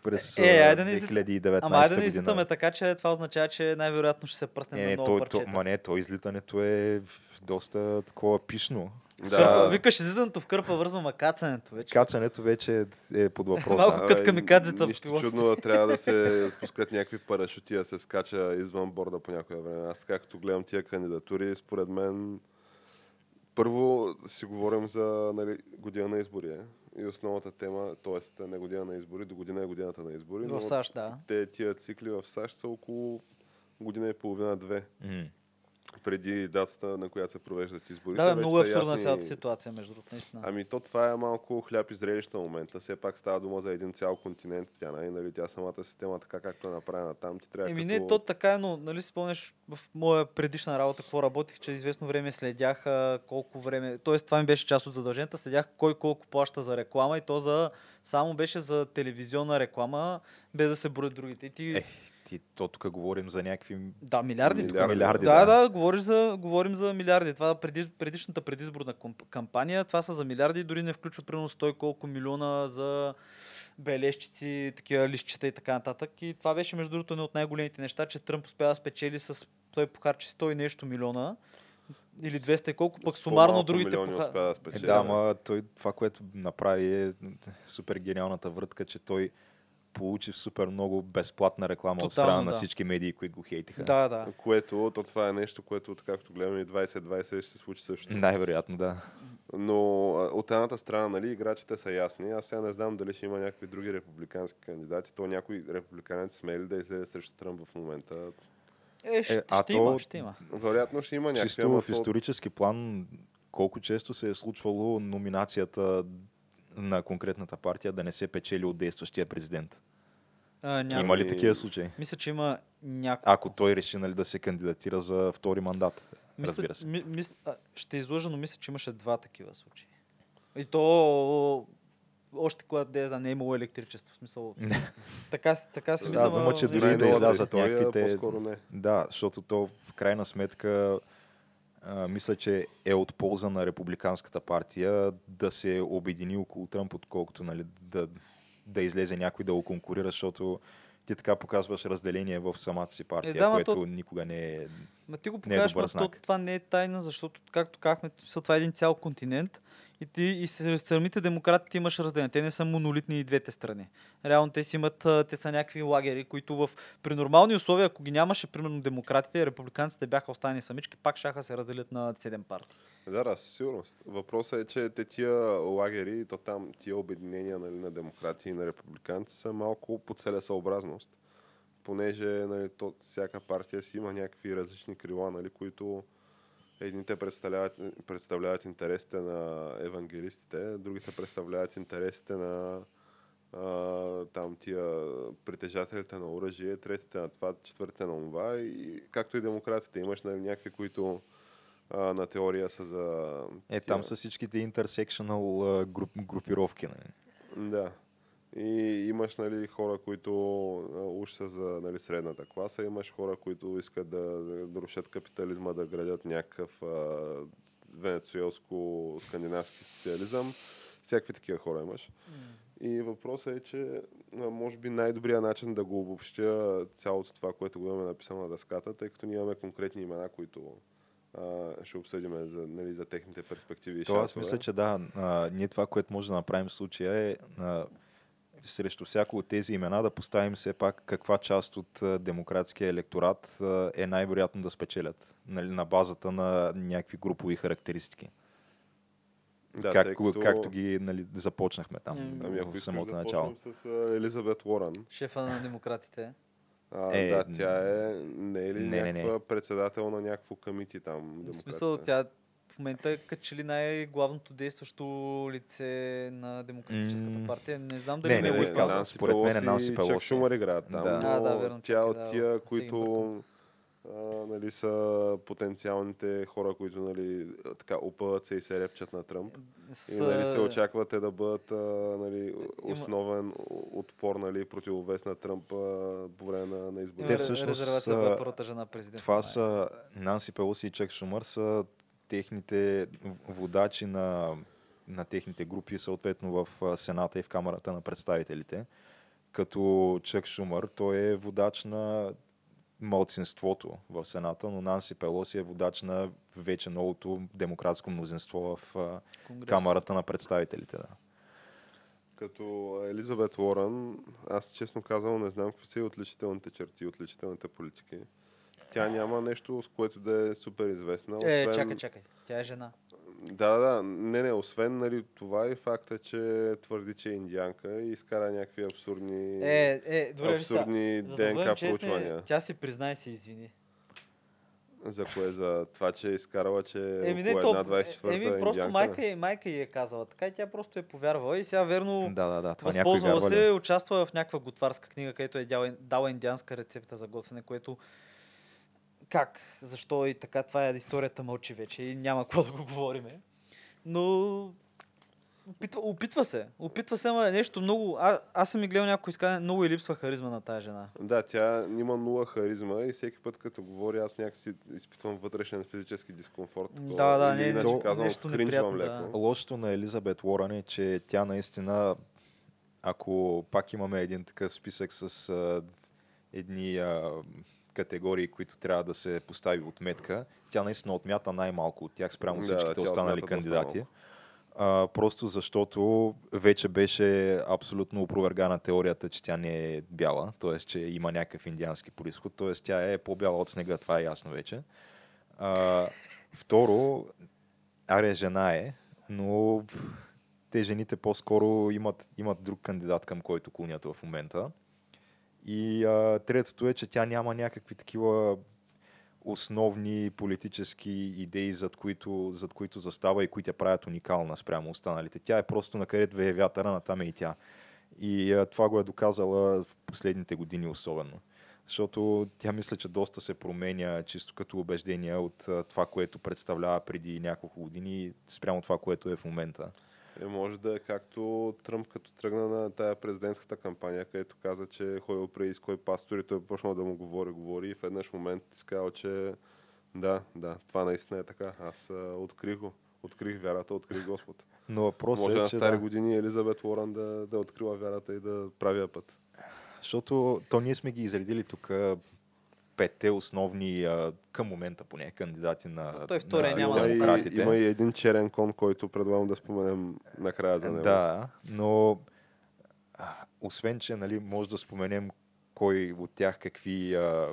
през Е, а, айде да не излит- 2019 Ама айде да не излитаме така, че това означава, че най-вероятно ще се пръснем Не, на не, много то, то, парчета. ма не, то излитането е доста такова пишно. Кърпа, Да, Викаш, излизането в кърпа вързва, ма кацането вече. Кацането вече е под въпрос. Малко Абе, камикадзета Нищо чудно трябва да се пускат някакви парашути, да се скача извън борда по някое време. Аз така като гледам тия кандидатури, според мен първо си говорим за нали, година на избори. Е? И основната тема, т.е. не година на избори, до година е годината на избори. В САЩ, да. Те тия цикли в САЩ са около година и половина-две М. преди датата, на която се провеждат изборите. Да, много е са абсурдна ясни- цялата ситуация, между другото, наистина. Ами то това е малко хляб и зрелище на момента. Все пак става дума за един цял континент. Тя, нали, нали, тя самата система, така както е направена там, ти трябва Еми като... не, то така е, но нали си спомняш в моя предишна работа, какво работих, че известно време следях колко време, т.е. това ми беше част от задълженията, следях кой колко плаща за реклама и то за, само беше за телевизионна реклама, без да се броят другите. И ти, Е, ти, то тук говорим за някакви да, милиарди. Милиарди. милиарди. Да, да, говориш за, говорим за милиарди. Това преди, предишната предизборна кампания, това са за милиарди, дори не включва примерно 100 и колко милиона за бележчици, такива лищчета и така нататък. И това беше между другото едно от най-големите неща, че Тръмп успя да спечели с... Той похарчи 100 и нещо милиона или 200 и колко, пък сумарно другите поха... успя да Е, спечели. да, ама той това, което направи е супер гениалната въртка, че той получи супер много безплатна реклама от Тотално, страна на да. всички медии, които го хейтиха. Да, да. Което, то това е нещо, което, така както гледаме и 2020 ще се случи също. Най-вероятно, да. Но от едната страна, нали, играчите са ясни. Аз сега не знам дали ще има някакви други републикански кандидати. То някой републиканец смели да излезе срещу Тръмп в момента. Е, ще, Е, а ще то- има, ще има. Вероятно ще има някакви. Чисто в то- исторически план, колко често се е случвало номинацията на конкретната партия да не се печели от действащия президент? А, няма. Има ли такива случаи? Мисля, че има няколко. Ако той реши нали, да се кандидатира за втори мандат, Мисля, разбира се. Ми, мис, а, ще излъжа, но мисля, че имаше два такива случаи. И то още когато да, да, не е имало електричество. В смисъл. [LAUGHS] така, така си мисля. дума, ма, че дори да Най-новата излязат история, някаквите- По-скоро не. Да, защото то в крайна сметка а, мисля, че е от полза на републиканската партия да се обедини около Тръмп, отколкото нали, да, да излезе някой да го конкурира, защото ти така показваш разделение в самата си партия, Е, да, което то- никога не е... Ма ти го Не е добър знак. това не е тайна, защото, както казахме, това е един цял континент и ти и самите демократите имаш разделение. Те не са монолитни и двете страни. Реално те си имат, те са някакви лагери, които в, при нормални условия, ако ги нямаше, примерно демократите, републиканците бяха останали самички, пак шаха се разделят на 7 партии. Да, да, със сигурност. Въпросът е, че те тия лагери, то там тия обединения нали, на демократи и на републиканци са малко по целесъобразност. Понеже нали, то, всяка партия си има някакви различни крила, нали, които едните представляват, представляват интересите на евангелистите, другите представляват интересите на а, там тия притежателите на оръжие, третите на това, четвъртите на това и както и демократите. Имаш нали, някакви, които а, на теория са за... Е, тия- там са всичките интерсекшнал груп, групировки. Нали? Да. И имаш нали, хора, които уж са за нали, средната класа, имаш хора, които искат да, да рушат капитализма, да градят някакъв а, венецуелско-скандинавски социализъм. Всякакви такива хора имаш. И въпросът е, че може би най-добрият начин да го обобщя цялото това, което го имаме написано на дъската, тъй като ние имаме конкретни имена, които а, ще обсъдим за, нали, за техните перспективи То аз мисля, че да, а, ние това, което може да направим в случая е а, срещу всяко от тези имена да поставим все пак каква част от демократския електорат е най-вероятно да спечелят нали, на базата на някакви групови характеристики. да, как, тъй като- Както ги нали, започнахме там Ами, Ами ако в самото да начало. с Елизабет Уорън. Шефа на демократите. А, Е, да, тя е, не е ли не, не, не. някаква председател на някакво комити там? В смисъл, тя в момента е като че ли най-главното действащо лице на демократическата партия. Не знам не, дали не, не, не го го е казвам. Нанси Според мен е Пелоси Нанси Чак Пелоси. Шумър играят там. Да. Но А, да, верно, тя и от тия, които а, нали, са потенциалните хора, които нали, така опъват се и се репчат на Тръмп. С, И нали, се очаква те да бъдат а, нали, основен отпор, нали, противовес на Тръмп а, по време на, на изборите. Те всъщност са- първата жена президент. Това са Нанси Пелоси и Чак Шумър са техните водачи на, на техните групи, съответно в Сената и в Камерата на представителите. Като Чак Шумър, той е водач на малцинството в Сената, но Нанси Пелоси е водач на вече новото демократско мнозинство в Конгрес. Камерата на представителите. Да. Като Елизабет Уорън, аз честно казвам не знам какви са и отличителните черти, отличителните политики. Тя няма нещо, с което да е супер известна. Е, освен... чакай, чакай. Тя е жена. Да, да, не, не, освен нали, това и факта, че твърди, че е индианка и изкара някакви абсурдни, Е, е, добре, абсурдни да бъдем ДНК честни, проучвания. тя си призна и се извини. За кое? За това, че е изкарала, че е Еми, не, една 24-та еми, просто индианка. майка, и, майка й е казала така и тя просто е повярвала и сега верно да, да, да. Това възползвала се, участва в някаква готварска книга, където е дала, дала индианска рецепта за готвене, което как, защо и така, това е историята мълчи вече и няма какво да го говориме. Но опитва, опитва се. Опитва се, ама е нещо много... А, аз съм и гледал някои изказания, много и липсва харизма на тази жена. Да, тя има нула харизма и всеки път като говори, аз някакси изпитвам вътрешен физически дискомфорт. такова. Да, да, не, иначе то- казвам, нещо неприятно, леко. Лошото на Елизабет Уорън е, че тя наистина, ако пак имаме един такъв списък с а, едни а, категории, които трябва да се постави отметка, тя наистина отмята най-малко от тях спрямо Да, всичките тя останали кандидати. А, просто защото вече беше абсолютно опровергана теорията, че тя не е бяла, т.е. че има някакъв индиански происход, т.е. тя е по-бяла от снега, това е ясно вече. А, второ, Ария жена е, но те жените по-скоро имат, имат друг кандидат, към който клонят в момента. И а, третото е, че тя няма някакви такива основни политически идеи, зад които, зад които застава и които я правят уникална спрямо останалите. Тя е просто на където вее вятъра, натам е и тя. И а, това го е доказала в последните години особено. Защото тя мисля, че доста се променя чисто като убеждения от а, това, което представлява преди няколко години спрямо това, което е в момента. Е, може да е както Тръмп, като тръгна на тая президентската кампания, където каза, че е ходил при изкой пастори, той е почнал да му говори, говори и в еднъж момент си казал, че да, да, това наистина е така. Аз а, открих го. Открих вярата, открих Господ. Но въпросът Може е, на стари да, години Елизабет Уорън да, да е открила вярата и да прави път. защото то ние сме ги изредили тук петте основни а, към момента поне кандидати на, Той втория на няма да има, и, има и един черен кон, който предлагам да споменем накрая за него. Да, но освен, че нали, може да споменем кой от тях какви а,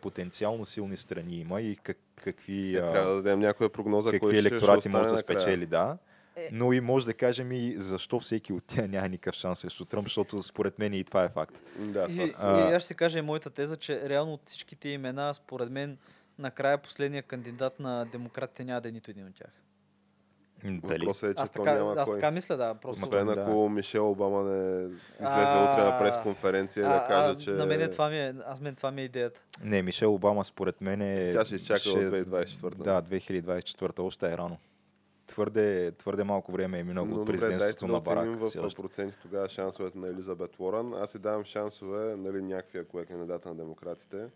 потенциално силни страни има и как, какви, Е, трябва да дадем някоя прогноза, какви ще, ще електорати остане може да накрая. спечели, да. Е. Но и може да кажем и защо всеки от тях няма никакъв шанс срещу Тръмп, защото според мен и това е факт. Да, това И, са- А- и аз ще си кажа и моята теза, че реално от всичките имена, според мен, накрая последния кандидат на демократите няма да е нито един от тях. Дали? Въпросът е, че Аз така, няма аз кой. така мисля, да. Просто... Освен Да. ако Мишел Обама не излезе А, утре на пресконференция и да каже, че... На мен това ми е, аз мен това ми е идеята. Не, Мишел Обама според мен е... Тя ще изчака до 2024. Да, 2024 още е рано. Твърде, твърде малко време е минало от президентството да на Барак. все в проценти тогава шансовете на Елизабет Уорън. Аз си давам шансове, нали, някакви, ако е кандидата на демократите,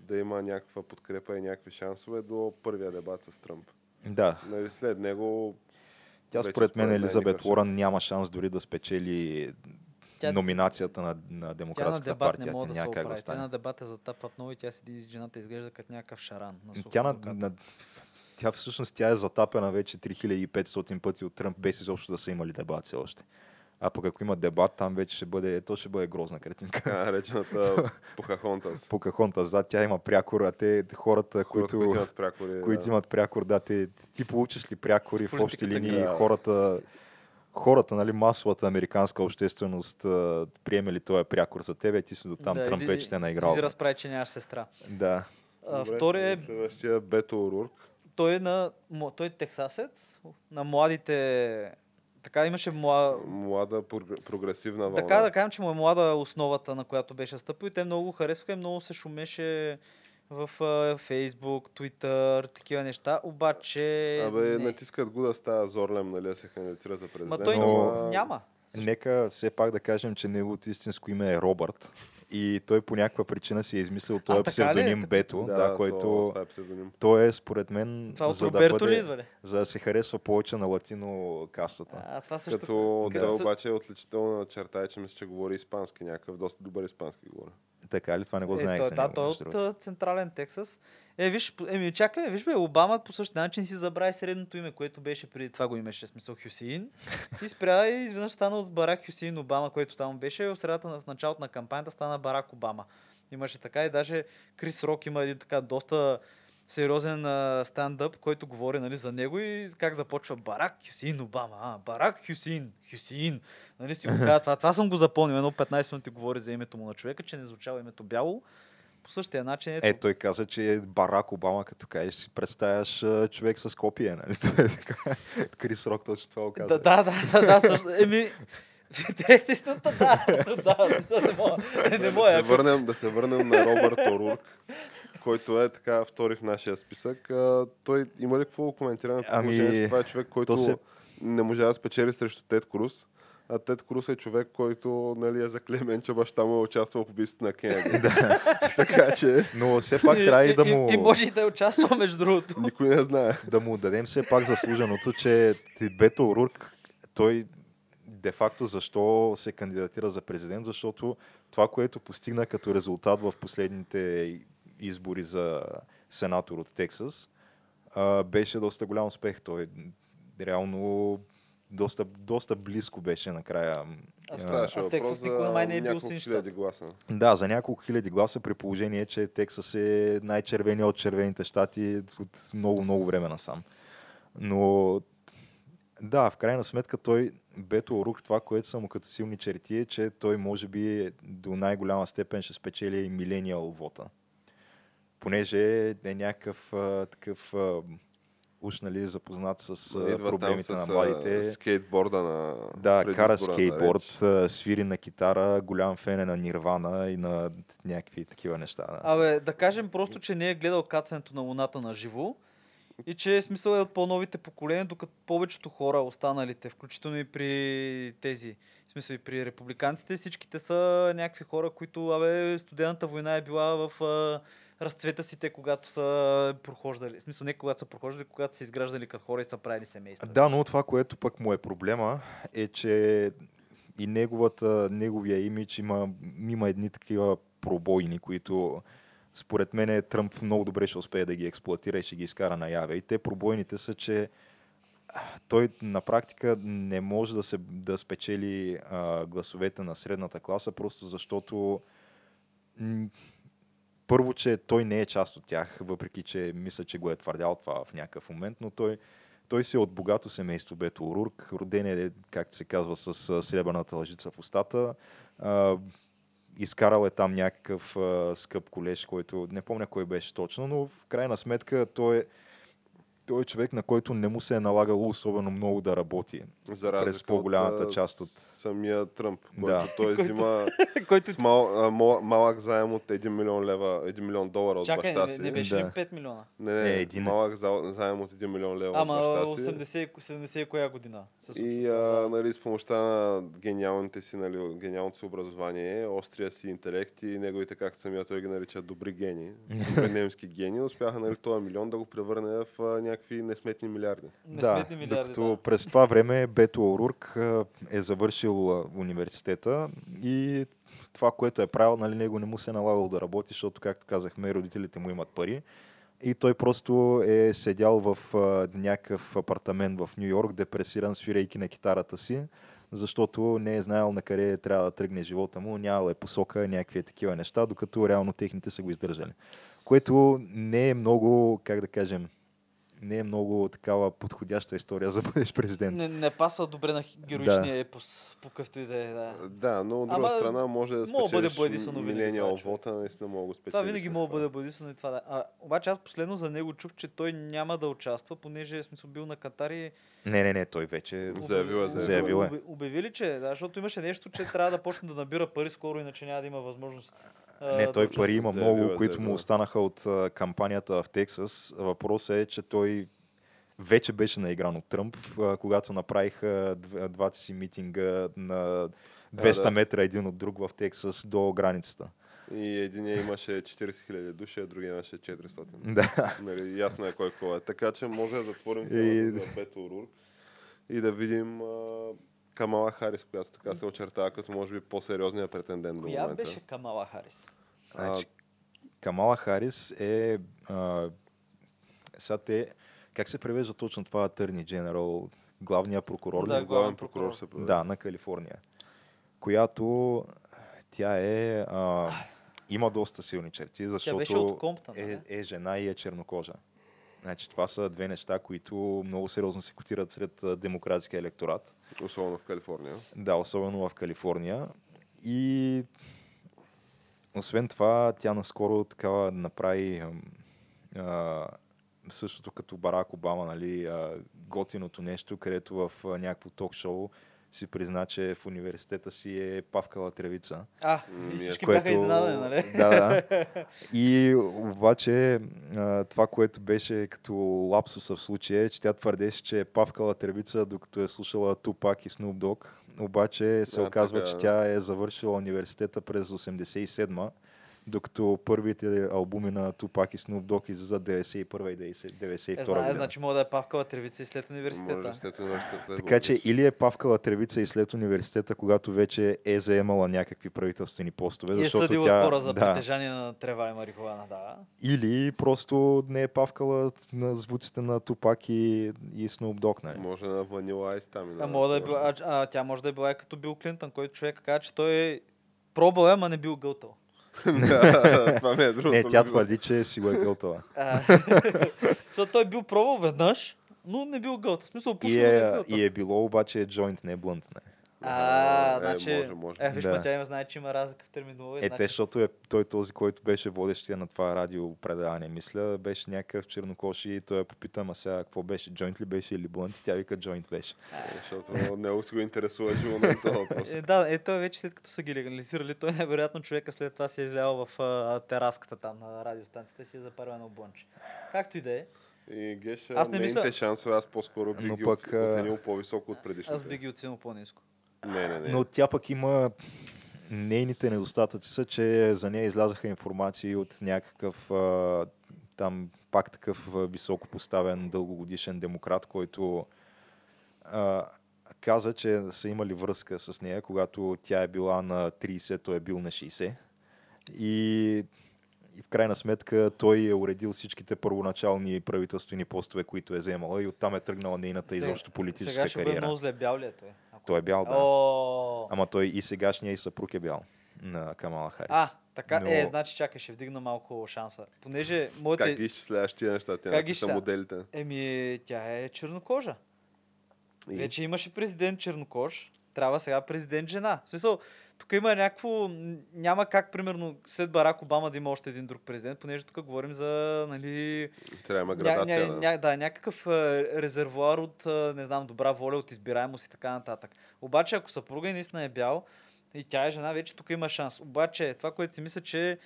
да има някаква подкрепа и някакви шансове до първия дебат с Тръмп. Да, Нали, след него тя според мен Елизабет Уорън няма шанс дори да спечели Тя- номинацията на, на Тя на Демократската дебат партия. не може Тя да се няма как да. Тя на стане. дебат е затапа много и тя седи с жената изглежда като някакъв шаран. На Тя, на, на, тя всъщност тя е затапена вече 3500 пъти от Тръмп, без изобщо да са имали дебат все още. А пък ако има дебат, там вече ще бъде, то ще бъде грозна картинка. така наречената [LAUGHS] Похахонтас. Покахонтас, да, тя има прякор, а те хората, които, които имат прякори. които да. имат прякор, да, те, ти получиш ли прякори в общи Политиката линии, ги- хората, хората, нали, масовата американска общественост а, приеме ли този прякор за тебе, ти си до там, Да, Тръмп иди- вече те е наиграл. да разправи, че нямаш сестра. Да. А, Добре, Втория е, Следващия Бето Орурк. Той е на, той е тексасец, на младите, така имаше млад, Млада прогр- прогресивна вълна. Така да кажем, че му е млада основата, на която беше стъпил и те много го харесваха и много се шумеше в Фейсбук, Twitter, такива неща, обаче... Абе, не. натискат го да става Зорлем, нали, да се кандидатира за президент. Ма той Но- няма. Нека все пак да кажем, че неговото истинско име е Робърт. И той по някаква причина си е измислил този ли? псевдоним Бето, да, да, то- който Това е псевдоним. той е според мен Това за, да Роберто ли бъде, ли? за да се харесва повече на латино кастата. А, това също... Като като- той обаче е отличителна черта е, че мисля, че говори испански някакъв, доста добър испански говори. Така ли? Това не го Е, знаех той, за да, той е от Централен Тексас. Е, виж, еми, чакай, виж бе, Обама по същия начин си забрави средното име, което беше преди това го имаше, смисъл Хюсеин. И спря и изведнъж стана от Барак Хюсеин Обама, който там беше, в средата в началото на кампанията стана Барак Обама. Имаше така и даже Крис Рок има един така доста сериозен а, стендъп, който говори нали, за него и как започва Барак Хюсеин Обама. А, Барак Хюсеин, Хюсеин. Нали си го казва, това, това съм го запомнил. Едно 15 минути говори за името му на човека, че не звучава името бяло. По същия начин, ето, Е, той каза, че е Барак Обама, като кажеш, си представяш човек с копие, нали? [LAUGHS] Това е така. Крис Рок точно това го каза. Да, да, да, да, да също. Еми, в интерес на истината, да, да, да, не мога, не да, мога. се ако- върнем, да се върнем на Робърт Орурк, който е така втори в нашия списък. А, той има ли какво коментиране по Ами, това е човек, който то се- не можа да спечели срещу Тед Круз? А Тед Круз е човек, който нали, е заклемен, че баща му е участвал в убийството на Кенеди. [LAUGHS] [LAUGHS] така че Но все пак трябва и да му... И, и може и да е участвал, между другото. [LAUGHS] никой не знае. да му дадем все пак заслуженото, че Бето Рурк, той де-факто защо се кандидатира за президент, защото това, което постигна като резултат в последните избори за сенатор от Тексас, беше доста голям успех. Той реално доста, доста близко беше накрая. А, Ставаше а Тексас за никога май не е бил син щат. хиляди гласа. Да, за няколко хиляди гласа при положение, че Тексас е най-червения от червените щати от много, много време насам. Но да, в крайна сметка той, Бето Орук, това, което са му като силни черти е, че той може би до най-голяма степен ще спечели и милениал вота. Понеже е някакъв а, такъв а, уж нали, запознат с а, Идва проблемите там на с младите. скейтборда на Да, кара скейтборд, реч. а, свири на китара, голям фен е на Нирвана и на някакви такива неща. Абе, да кажем просто, че не е гледал кацането на Луната на живо и че е смисъл е от по-новите поколения, докато повечето хора, останалите, включително и при тези, в смисъл и при републиканците, всичките са някакви хора, които, абе, студената война е била в разцвета си те, когато са прохождали. В смисъл не когато са прохождали, когато са изграждали като хора и са правили семейства. Да, но това, което пък му е проблема, е, че и неговата, неговия имидж има, има едни такива пробойни, които според мен Тръмп много добре ще успее да ги експлуатира и ще ги изкара наяве. И те пробойните са, че той на практика не може да, се, да спечели а, гласовете на средната класа, просто защото първо, че той не е част от тях, въпреки че мисля, че го е твърдял това в някакъв момент, но той, той си е от богато семейство Бето Орурк, роден е, както се казва, с сребърната лъжица в устата. А, изкарал е там някакъв а, скъп колеж, който не помня кой беше точно, но в крайна сметка той е, той е човек, на който не му се е налагало особено много да работи. За През по-голямата от, част от- самия Тръмп, Да. който той взима [LAUGHS] Който... с мал, а, мал, малък заем от 1 милион лева, 1 милион долара от Чакай, баща не, си. не беше Да. ли 5 милиона? Не, не, Е, един малък за- заем от 1 милион лева Ама от баща си. 80, 70 и коя година? И а, нали, с помощта на гениалните си, нали, гениалното си образование, острия си интелект и неговите, както самия той ги нарича, добри гени, [LAUGHS] немски гени, успяха нали, този милион да го превърне в а, някакви несметни милиарди. Несметни милиарди, докато да. през това време Бето Орурк е завършил университета и това, което е правил, нали, него не му се е налагало да работи, защото, както казахме, родителите му имат пари. И той просто е седял в а, някакъв апартамент в Нью Йорк, депресиран, свирейки на китарата си, защото не е знаел на къде трябва да тръгне живота му, нямал е посока, някакви такива неща, докато реално техните са го издържали. Което не е много, как да кажем, не е много такава подходяща история за [LAUGHS] да бъдеш президент. Не, не пасва добре на героичния епос, по какъвто и да е. Да. Да, но от друга Ама, страна може да да бъде спечелиш винаги милениал е човек. вота, наистина мога да спечелиш. Това винаги мога да бъде бъдисано и това да. А, обаче аз последно за него чух, че той няма да участва, понеже е смисъл бил на Катар и Не, не, не, той вече Заявил е, заявил е. Обявили, че, да, защото имаше нещо, че трябва да почне да набира пари скоро, иначе няма да има възможност. Не, да той пари има Заявил много, е, които му е. останаха от а, кампанията в Тексас. Въпросът е, че той вече беше наигран от Тръмп, а, когато направиха дв- двата си митинга на 200 да. метра един от друг в Тексас до границата. И единия имаше 40 000 души, а другия имаше 400. Да. Нали, ясно е кой кой е. Така че може да затворим И- за Бето Орурк и да видим а, Камала Харис, която така се очертава като може би по-сериозният претендент до Коя момента. беше Камала Харис? Значи, Камала Харис е... А, сега те... Как се превежда точно това Attorney General, главния прокурор? Да, главен главен прокурор прокурор. се превежда. Да, на Калифорния. Която тя е... А, има доста силни черти, защото беше от Комптън, е, нали? е жена и е чернокожа. Значи това са две неща, които много сериозно се котират сред демократския електорат. Особено в Калифорния. Да, особено в Калифорния. И освен това, тя наскоро такава направи а, същото като Барак Обама, нали, а, готиното нещо, където в някакво ток-шоу си призна, че в университета си е павкала тревица. А, и всички което- бяха изненадани, нали? Да, да. [LAUGHS] И обаче това, което беше като лапсуса в случая е, че тя твърдеше, че е павкала тревица, докато е слушала Тупак и Snoop Dogg. Обаче се Да, оказва, така е, че да. тя е завършила университета през 87-ма, докато първите албуми на Тупак и Snoop Dogg излизат 91 и 92 Е, знае, значи мога да е павкала тревица и след университета. Може след университета. да Така че или е павкала тревица и след университета, когато вече е заемала някакви правителствени постове, И е защото тя... хора за да, притежание на трева и марихуана, да. Или просто не е павкала на звуците на Тупак и, и Snoop Dogg, нали? Може на Ванила Айс там. и А, мога да е била, а, а, тя може да е била и като Бил Клинтън, който човек каза, че той е пробвал, е, ама не бил гълтал. [LAUGHS] [LAUGHS] Това ми е другото. Не, тя твърди, че си го е гълтала. А, [LAUGHS] Защото той е бил пробвал веднъж, но не бил гълтал. В смисъл, И пушил, не е, гълтал. и е било обаче джойнт, не блънт. Не. А, Е, значи... може, може. Е, виж, Да. тя има знае, че има разлика в терминология. Е, значи, те, защото е той този, който беше водещия на това радио предаване, мисля, беше някакъв чернокош и той я попита, ма сега какво беше, джойнт ли беше или блънт? Тя вика джойнт беше. Е, Защото него си го интересува живота този въпрос. Е, да, е, той вече след като са ги легализирали, той най-вероятно човека след това се е излял в а, тераската там на радиостанцията и си е запарил едно блънче. Както и да е, И Геша, Аз не мисля- шансове аз по-скоро би ги пък, оценил по-високо от предишните. аз би ги оценил по-низко. Не, не, не. Но тя пък има нейните недостатъци са, че за нея излязаха информации от някакъв а, там пак такъв високо поставен дългогодишен демократ, който а, каза, че са имали връзка с нея, когато тя е била на 30, той е бил на 60. И, и в крайна сметка той е уредил всичките първоначални правителствени постове, които е вземала и оттам е тръгнала нейната Сега- изобщо политическа Сега ще бъде кариера. много зле. Бял ли е той? Той е бял, да. О, Ама той и сегашния и съпруг е бял на Камала Харис. А, така, Но- е, значи чакай, ще вдигна малко шанса. Понеже моите... Как ги изчисляваш тия неща? Тя Как ги са моделите. Еми, тя е чернокожа. И... Вече имаше президент чернокож, трябва сега президент жена. В смисъл, тук има някакво... Няма как, примерно, след Барак Обама да има още един друг президент, понеже тук говорим за, нали... Трябва да има Ня, градация. ня, да. ня, да, някакъв резервуар от, не знам, добра воля, от избираемост и така нататък. Обаче, ако съпруга и наистина е бял и тя е жена, вече тук има шанс. Обаче, това, което си мисля, че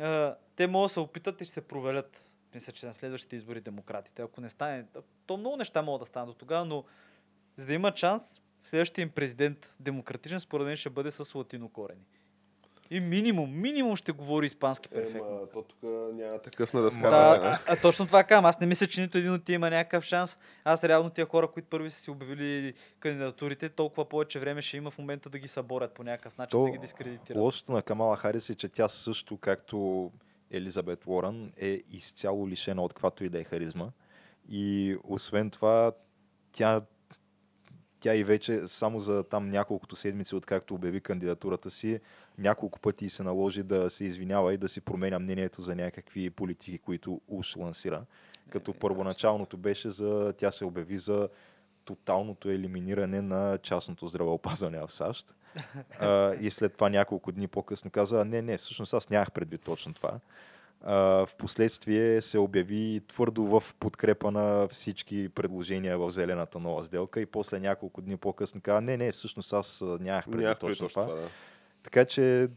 а, те могат да се опитат и ще се провалят. Мисля, че на следващите избори демократите. Ако не стане, то много неща могат да станат до тогава, но за да има шанс, следващия им президент демократичен, според мен ще бъде с латино корени. И минимум, минимум ще говори испански перфектно. Ема, то тук няма такъв на дъската. Да, Да, а, а, точно това казвам. Аз не мисля, че нито един от тия има някакъв шанс. Аз реално тия хора, които първи са си обявили кандидатурите, толкова повече време ще има в момента да ги съборят по някакъв начин, То да ги дискредитират. Лошото на Камала Харис е, че тя също, както Елизабет Уорън, е изцяло лишена от каквато и да е харизма. И освен това, тя, тя и вече само за там няколкото седмици, откакто обяви кандидатурата си, няколко пъти се наложи да се извинява и да си променя мнението за някакви политики, които уж лансира. Като първоначалното беше за, тя се обяви за тоталното елиминиране на частното здравеопазване в САЩ. [LAUGHS] А, и след това няколко дни по-късно каза, не, не, всъщност аз нямах предвид точно това. В последствие се обяви твърдо в подкрепа на всички предложения в зелената нова сделка и после няколко дни по-късно каза, не, не, всъщност аз нямах предвид Нямах точно, това. това. Да. Така че,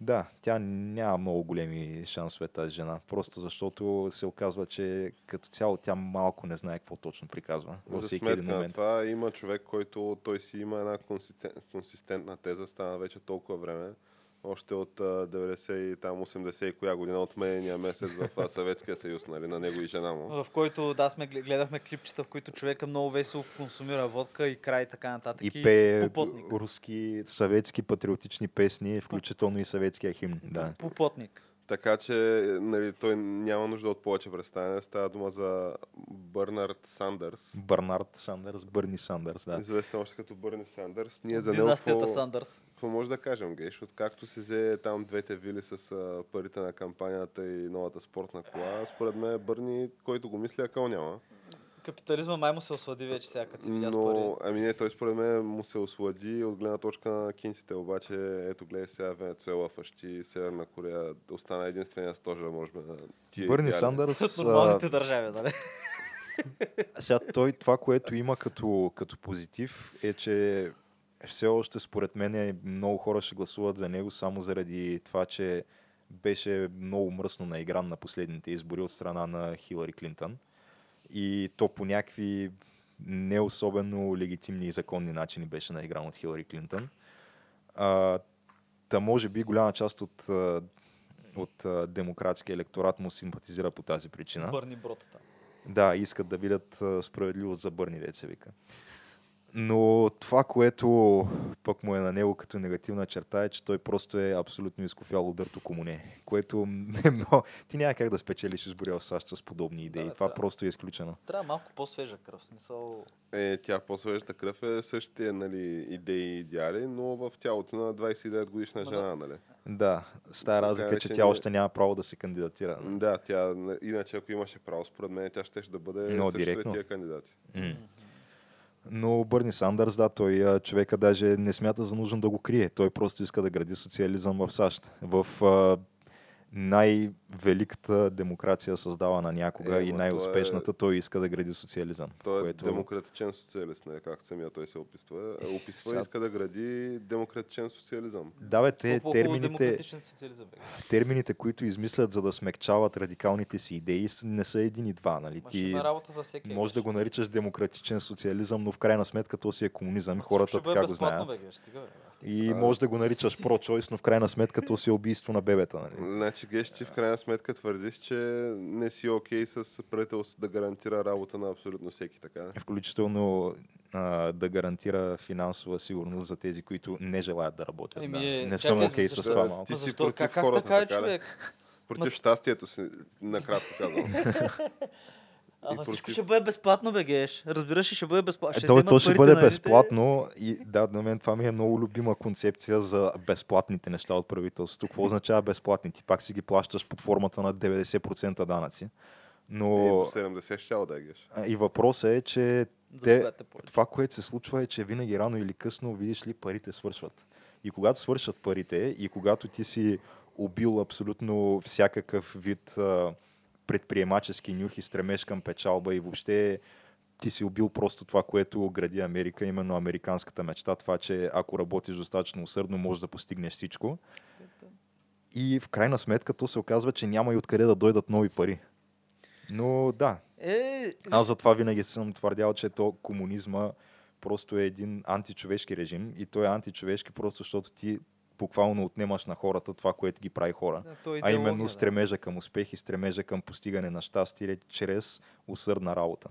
да, тя няма много големи шансове тази жена. Просто защото се оказва, че като цяло тя малко не знае какво точно приказва във За всеки един момент. това има човек, който той си има една консистен, консистентна теза, стана вече толкова време. Още от а, 90 и там 80 и коя година от мейния месец в Съветския съюз, нали, на него и жена му. В който, да, сме гле- гледахме клипчета, в които човека много весело консумира водка и край и така нататък. И пее попотник. руски, съветски патриотични песни, включително и съветския химн. Да. Попотник. Така че нали, той няма нужда от повече представяне. Става дума за Бърнард Сандърс. Бърнард Сандърс, Бърни Сандърс, да. Известен още като Бърни Сандърс. Ние за него какво, Сандърс. какво може да кажем, Гейш? Откакто се взе там двете вили с а, парите на кампанията и новата спортна кола, според мен Бърни, който го мисля, акъл няма. Капитализма май му се ослади вече сега, като се видя. Но, ами не, той според мен му се ослади от гледна точка на кинците, обаче ето гледай сега Венецуела, фащи, Северна Корея, остана единствения стожер, може би, на тия Бърни. Сандърс, От нормалните държави, нали? [LAUGHS] сега той това, което има като, като позитив е, че все още според мен много хора ще гласуват за него само заради това, че беше много мръсно наигран на последните избори от страна на Хилари Клинтън. И то по някакви не особено легитимни и законни начини беше наигран от Хилари Клинтън. А, та може би голяма част от, от демократския електорат му симпатизира по тази причина. Бърни бротата. Да, искат да видят справедливост за Бърни, деца вика. Но това, което пък му е на него като негативна черта е, че той просто е абсолютно изкофял удърто комуне, което е много... Ти няма как да спечелиш избори в САЩ с подобни идеи. Да, това да. просто е изключено. Трябва малко по-свежа кръв. Смисъл... Е, тя по-свежата кръв е същите нали, идеи и идеали, но в тялото на 29 годишна жена, нали? Да, с тази разлика, че вече тя не- още няма право да се кандидатира. Да, тя, иначе ако имаше право, според мен тя ще да бъде Но директно. тия кандидати. М. Но Бърни Сандърс, да, той човека даже не смята за нужно да го крие. Той просто иска да гради социализъм в САЩ. В а, най-великата демокрация създавана някога Е, и ма най-успешната, той иска да гради социализъм. Той е което... демократичен социалист, не, как самия той се описва. Е, Описва и иска да гради демократичен социализъм. Да, бе, те термините, термините, които измислят, за да смекчават радикалните си идеи, не са един и два. Нали? Ти Машина работа за всеки. може да го наричаш демократичен социализъм, но в крайна сметка то си е комунизъм. Хората така го знаят. И А. може да го наричаш про-чойс, но в крайна сметка то си е убийство на бебета. Нали? Значи, Геш, ти в крайна сметка твърдиш, че не си окей с правителството да гарантира работа на абсолютно всеки, така. Включително а, да гарантира финансова сигурност за тези, които не желаят да работят. Еми, да. е, Не съм чакай, окей с защо- това Ти малко. Ма си защо? против Как, как хората, така е, така ли? човек? Против щастието си, накратко казвам. [LAUGHS] Ама И всичко против- ще бъде безплатно, бе, геш. Разбираш ли, ще бъде безплатно. Е, Ще то, ще бъде на едните- безплатно и да, на мен това ми е много любима концепция за безплатните неща от правителството. Какво означава безплатни? Ти пак си ги плащаш под формата на 90% данъци. И Но до 70 ще да геш. а, и въпросът е, че те, това, което се случва е, че винаги рано или късно, видиш ли, парите свършват. И когато свършат парите и когато ти си убил абсолютно всякакъв вид а, предприемачески нюх и стремеж към печалба и въобще ти си убил просто това, което гради Америка, именно американската мечта, това, че ако работиш достатъчно усърдно, можеш да постигнеш всичко. И в крайна сметка то се оказва, че няма и откъде да дойдат нови пари. Но да, Е, аз затова винаги съм твърдял, че то комунизма просто е един античовешки режим и той е античовешки просто защото ти буквално отнемаш на хората това, което ги прави хора. да, то е А идеология, именно да. стремежа към успех и стремежа към постигане на щастие чрез усърдна работа.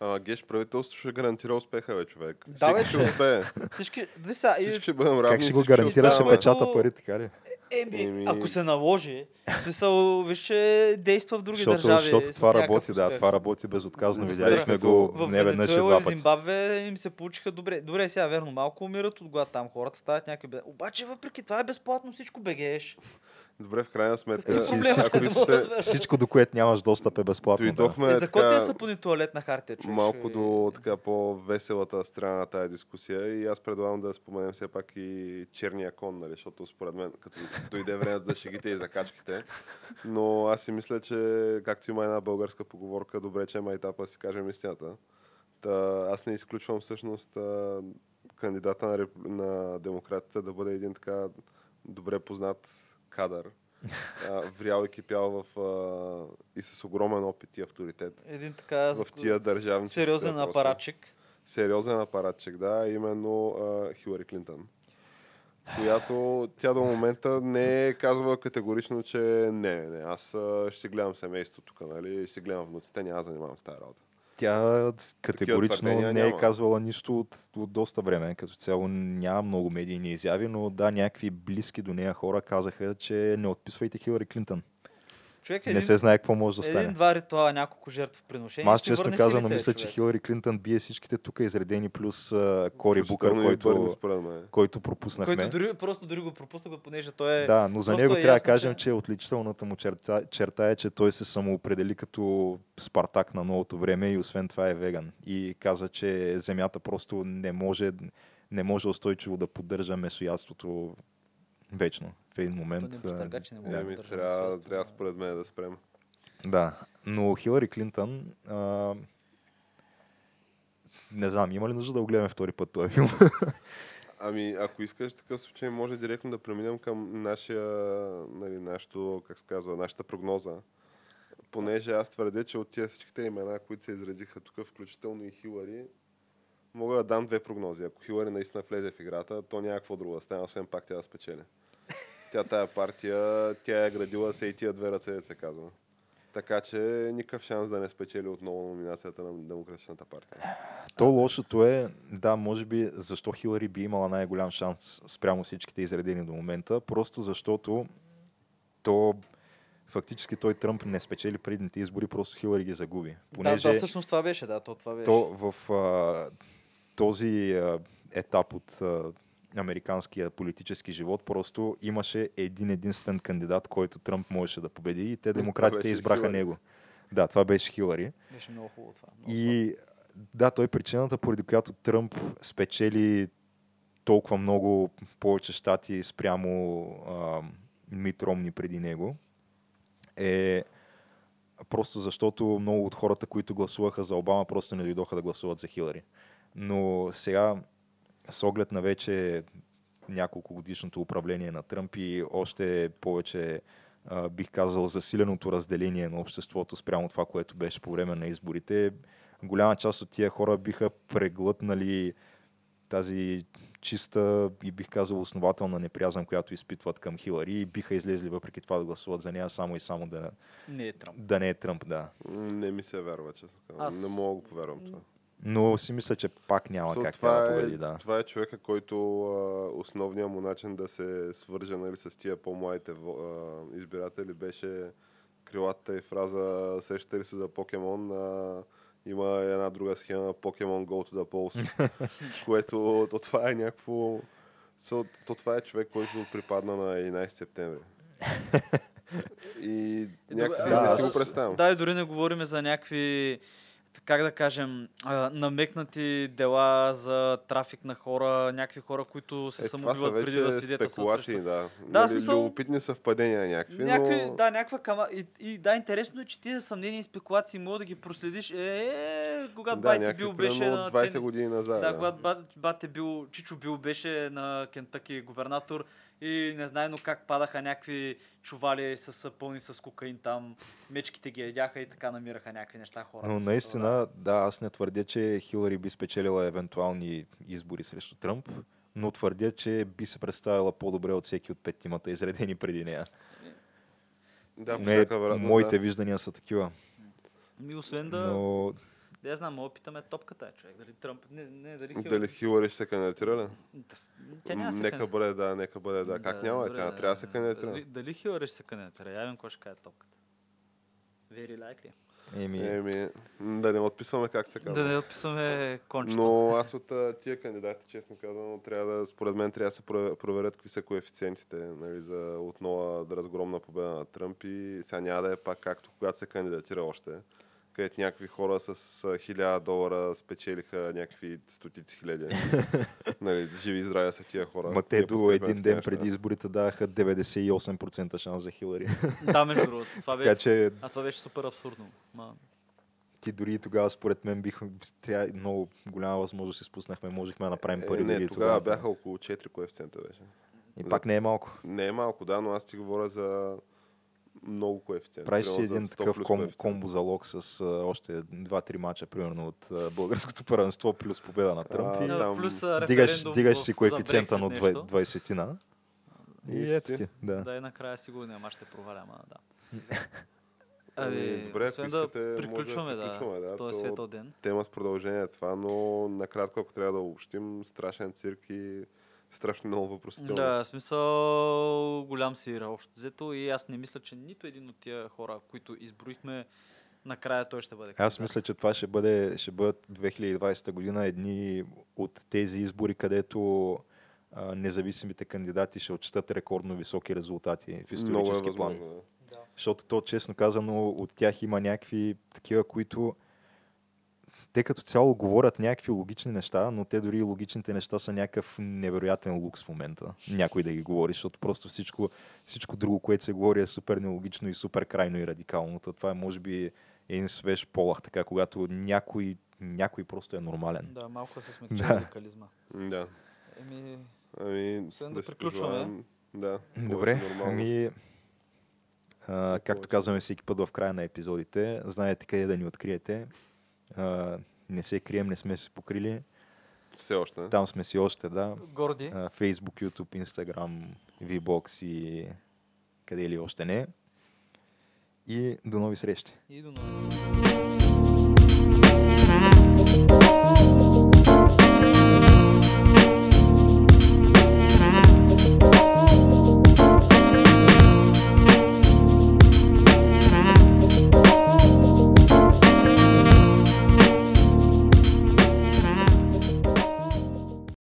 А, геш, правителството ще гарантира успеха, бе, човек. Да, бе, Всеки ще човек. успее. Всички, сега, и- Всички ще бъдем равни. как ще го всички гарантира? Ще печата пари, така ли? Еми, Еми- ако се наложи, в смисъл, виж, че действа в други Защото, държави. защото това работи, да, успех. това работи безотказно. Видяли разбира сме се, го В не веднъж и два пъти. Зимбабве им се получиха добре. Добре, сега верно, малко умират от глад там хората, стават някакви бе. Обаче, въпреки това е безплатно, всичко бегееш. Добре, в крайна сметка, Е, е ако да се? Всичко, до което нямаш достъп е безплатно. Да. дойдохме Е, за кой ти така, е сапони туалетна хартия, човек? малко до така по-веселата страна на тази дискусия и аз предлагам да споменем все пак и черния кон, нали, защото според мен, като дойде време за шегите и закачките, но аз си мисля, че както има една българска поговорка, добре, че има етапа да си кажем истината. Та, аз не изключвам всъщност кандидата на, реп- на демократите да бъде един така добре познат кадър, врял и кипял в, а, и с огромен опит и авторитет Един така в тия държавни сериозен апаратчик. Сериозен апаратчик, да, именно а, Хилари Клинтън. Която тя до момента не е казвала категорично, че не, не, аз а, ще си гледам семейството тук, нали, ще си гледам внуците, няма да занимавам с тази работа. Тя категорично не е няма. казвала нищо от, от доста време. Като цяло няма много медийни изяви, но да, някакви близки до нея хора казаха, че не отписвайте Хилари Клинтън. Човек е Не един, се знае какво може да стане. един-два ритуала, няколко жертв приношения. Аз честно казано силите, мисля, човек. че Хилари Клинтън бие всичките тук изредени плюс а, Кори Букър, Бърни, който, според мен. който пропуснахме. Който дори, просто дори го пропуснах, понеже той е... Да, но за него е трябва да кажем, че- че отличителната му черта, черта е, че той се самоопредели като Спартак на новото време и освен това е веган. И каза, че земята просто не може, не може устойчиво да поддържа месоядството вечно. В един момент. не а, постърга, че не може да Еми, поддържа трябва, трябва да. според мен да спрем. Да, но Хилари Клинтън а, не знам, има ли нужда да го гледаме втори път този филм? [LAUGHS] Ами, ако искаш такъв случай, може директно да преминем към нашия, нали, нашото, как се казва, нашата прогноза. Понеже аз твърдя, че от тия всичките имена, които се изредиха тук, включително и Хилари, мога да дам две прогнози. Ако Хилари наистина влезе в играта, то няма какво друго да стане, освен пак тя да спечели. Тя тая партия, тя е градила се и тия две ръце, да се казва. Така че никакъв шанс да не спечели отново номинацията на Демократичната партия. То лошото е, да, може би, защо Хилари би имала най-голям шанс спрямо всичките изредени до момента, просто защото то фактически той Тръмп не спечели предните избори, просто Хилари ги загуби. Понеже Да, да, всъщност това беше, да, то това беше. то в а, този етап от американския политически живот просто имаше един единствен кандидат, който Тръмп можеше да победи и те демократите избраха Хилари. него. Да, това беше Хилари. Беше много хубаво това. Много И да, той е причината, поради която Тръмп спечели толкова много повече щати спрямо а, Мит Ромни преди него, е просто защото много от хората, които гласуваха за Обама, просто не дойдоха да гласуват за Хилари. Но сега, с оглед на вече няколко годишното управление на Тръмп и още повече а, бих казал засиленото разделение на обществото спрямо това, което беше по време на изборите, голяма част от тия хора биха преглътнали тази чиста и бих казал основателна неприязан, която изпитват към Хилари и биха излезли въпреки това да гласуват за нея само и само да, Не е Тръмп. да не е Тръмп, да. Не ми се вярва, честно казвам. Аз- Не мога да го повярвам това. Но си мисля, че пак няма So, как това, да е, победи, да. това е човека, който а, основният му начин да се свърже нали, с тия по-младите а, избиратели беше крилата и фраза сещате ли се за покемон? А, има една друга схема Pokemon Go to the Polls, [LAUGHS] което то това е някакво... So, то това е човек, който припадна на 11 септември. [LAUGHS] И някакси Да, не си го представям. Да, и дори не говорим за някакви, как да кажем, намекнати дела за трафик на хора, някакви хора, които се Е, самоубиват преди да свидетелстват спекулации, да. Да, Нали, смисъл- Любопитни съвпадения някакви, Някакви, но... да, някаква кама... И, и, да, интересно е, че тези съмнения и спекулации могат да ги проследиш. Е, е когато да, бай ти бил беше на 20 тенис. години назад. Да, Да, когато бат, бил, Чичо бил беше на Кентъки губернатор и незнайно как падаха някакви чували с пълни с кокаин там, мечките ги ядяха и така намираха някакви неща хора. Но наистина, да, аз не твърдя, че Хилари би спечелила евентуални избори срещу Тръмп, но твърдя, че би се представила по-добре от всеки от петимата изредени преди нея. да по Не, всяка вероятност, моите да. виждания са такива. Ми освен да... Но Да, я знам, мога питаме топката е човек. Дали Тръмп... Не, не дали Хилари... Дали Хилари ще се кандидатира ли? Тя няма да се Нека бъде да, нека бъде да. Как няма? добре, Тя трябва да се кандидатира. Дали, дали Хилари ще се кандидатира? Явен кой ще каже топката. Very likely. еми, Еми, да не отписваме как се Да казва. не отписваме кончето. Но аз от тия кандидати, честно казано, трябва да, според мен трябва да се про- проверят какви са коефициентите нали, за отново да разгромна победа на Тръмп и сега няма да е пак както когато се кандидатира още, където някакви хора с а, хиляда долара спечелиха някакви стотици хиляди. [LAUGHS] нали, живи и здраве са тия хора. ма те до един ден преди изборите даваха 98% шанс за Хилари. [LAUGHS] Да, между другото. Това така беше... че А това беше супер абсурдно. Ма... ти дори и тогава, според мен, бих, тя много голяма възможност изпуснахме, можехме да направим пари. Е, не, и тогава бяха около 4 коефициента беше. И пак не е малко. Не е малко, да, но аз ти говоря за много коефициент. Правиш си един 100 такъв ком, комбо залог с а, още 2-3 мача, примерно от а, българското първенство, плюс победа на Тръмп. А, и там плюс дигаш, дигаш си коефициента на нещо. 20-тина. И ето си. ти. Да. Да, и накрая сигурно няма ще проваля, ама да. Ами, [LAUGHS] Ами, добре, освен да искате, да приключваме, да, приключваме, да, този то- светъл ден. Тема с продължение е това, но накратко, ако трябва да обобщим, страшен цирк и страшно много въпросително. Да, смисъл голям сир общо взето и аз не мисля, че нито един от тия хора, които изброихме, накрая той ще бъде Аз кандидат. мисля, че това ще, бъде, ще бъдат 2020 година едни от тези избори, където а, независимите кандидати ще отчитат рекордно високи резултати в е исторически план. възможно. Да. Да. Защото то, честно казано, от тях има някакви такива, които те като цяло говорят някакви логични неща, но те дори и логичните неща са някакъв невероятен лукс в момента. Някой да ги говори, защото просто всичко, всичко друго, което се говори е супер нелогично и супер крайно и радикално. Това е може би един свеж полах, така, когато някой, някой просто е нормален. Да, малко се смекчи Да. радикализма. Да. Еми, Ами, Освен да си приключваме. Да. Добре, ами, а, както казваме всеки път в края на епизодите, знаете къде да ни откриете. А, не се крием, не сме се покрили. Все още. Там сме си още, да. горди. А, Facebook, YouTube, Instagram, VBOX и къде ли още не. И до нови срещи. И до нови.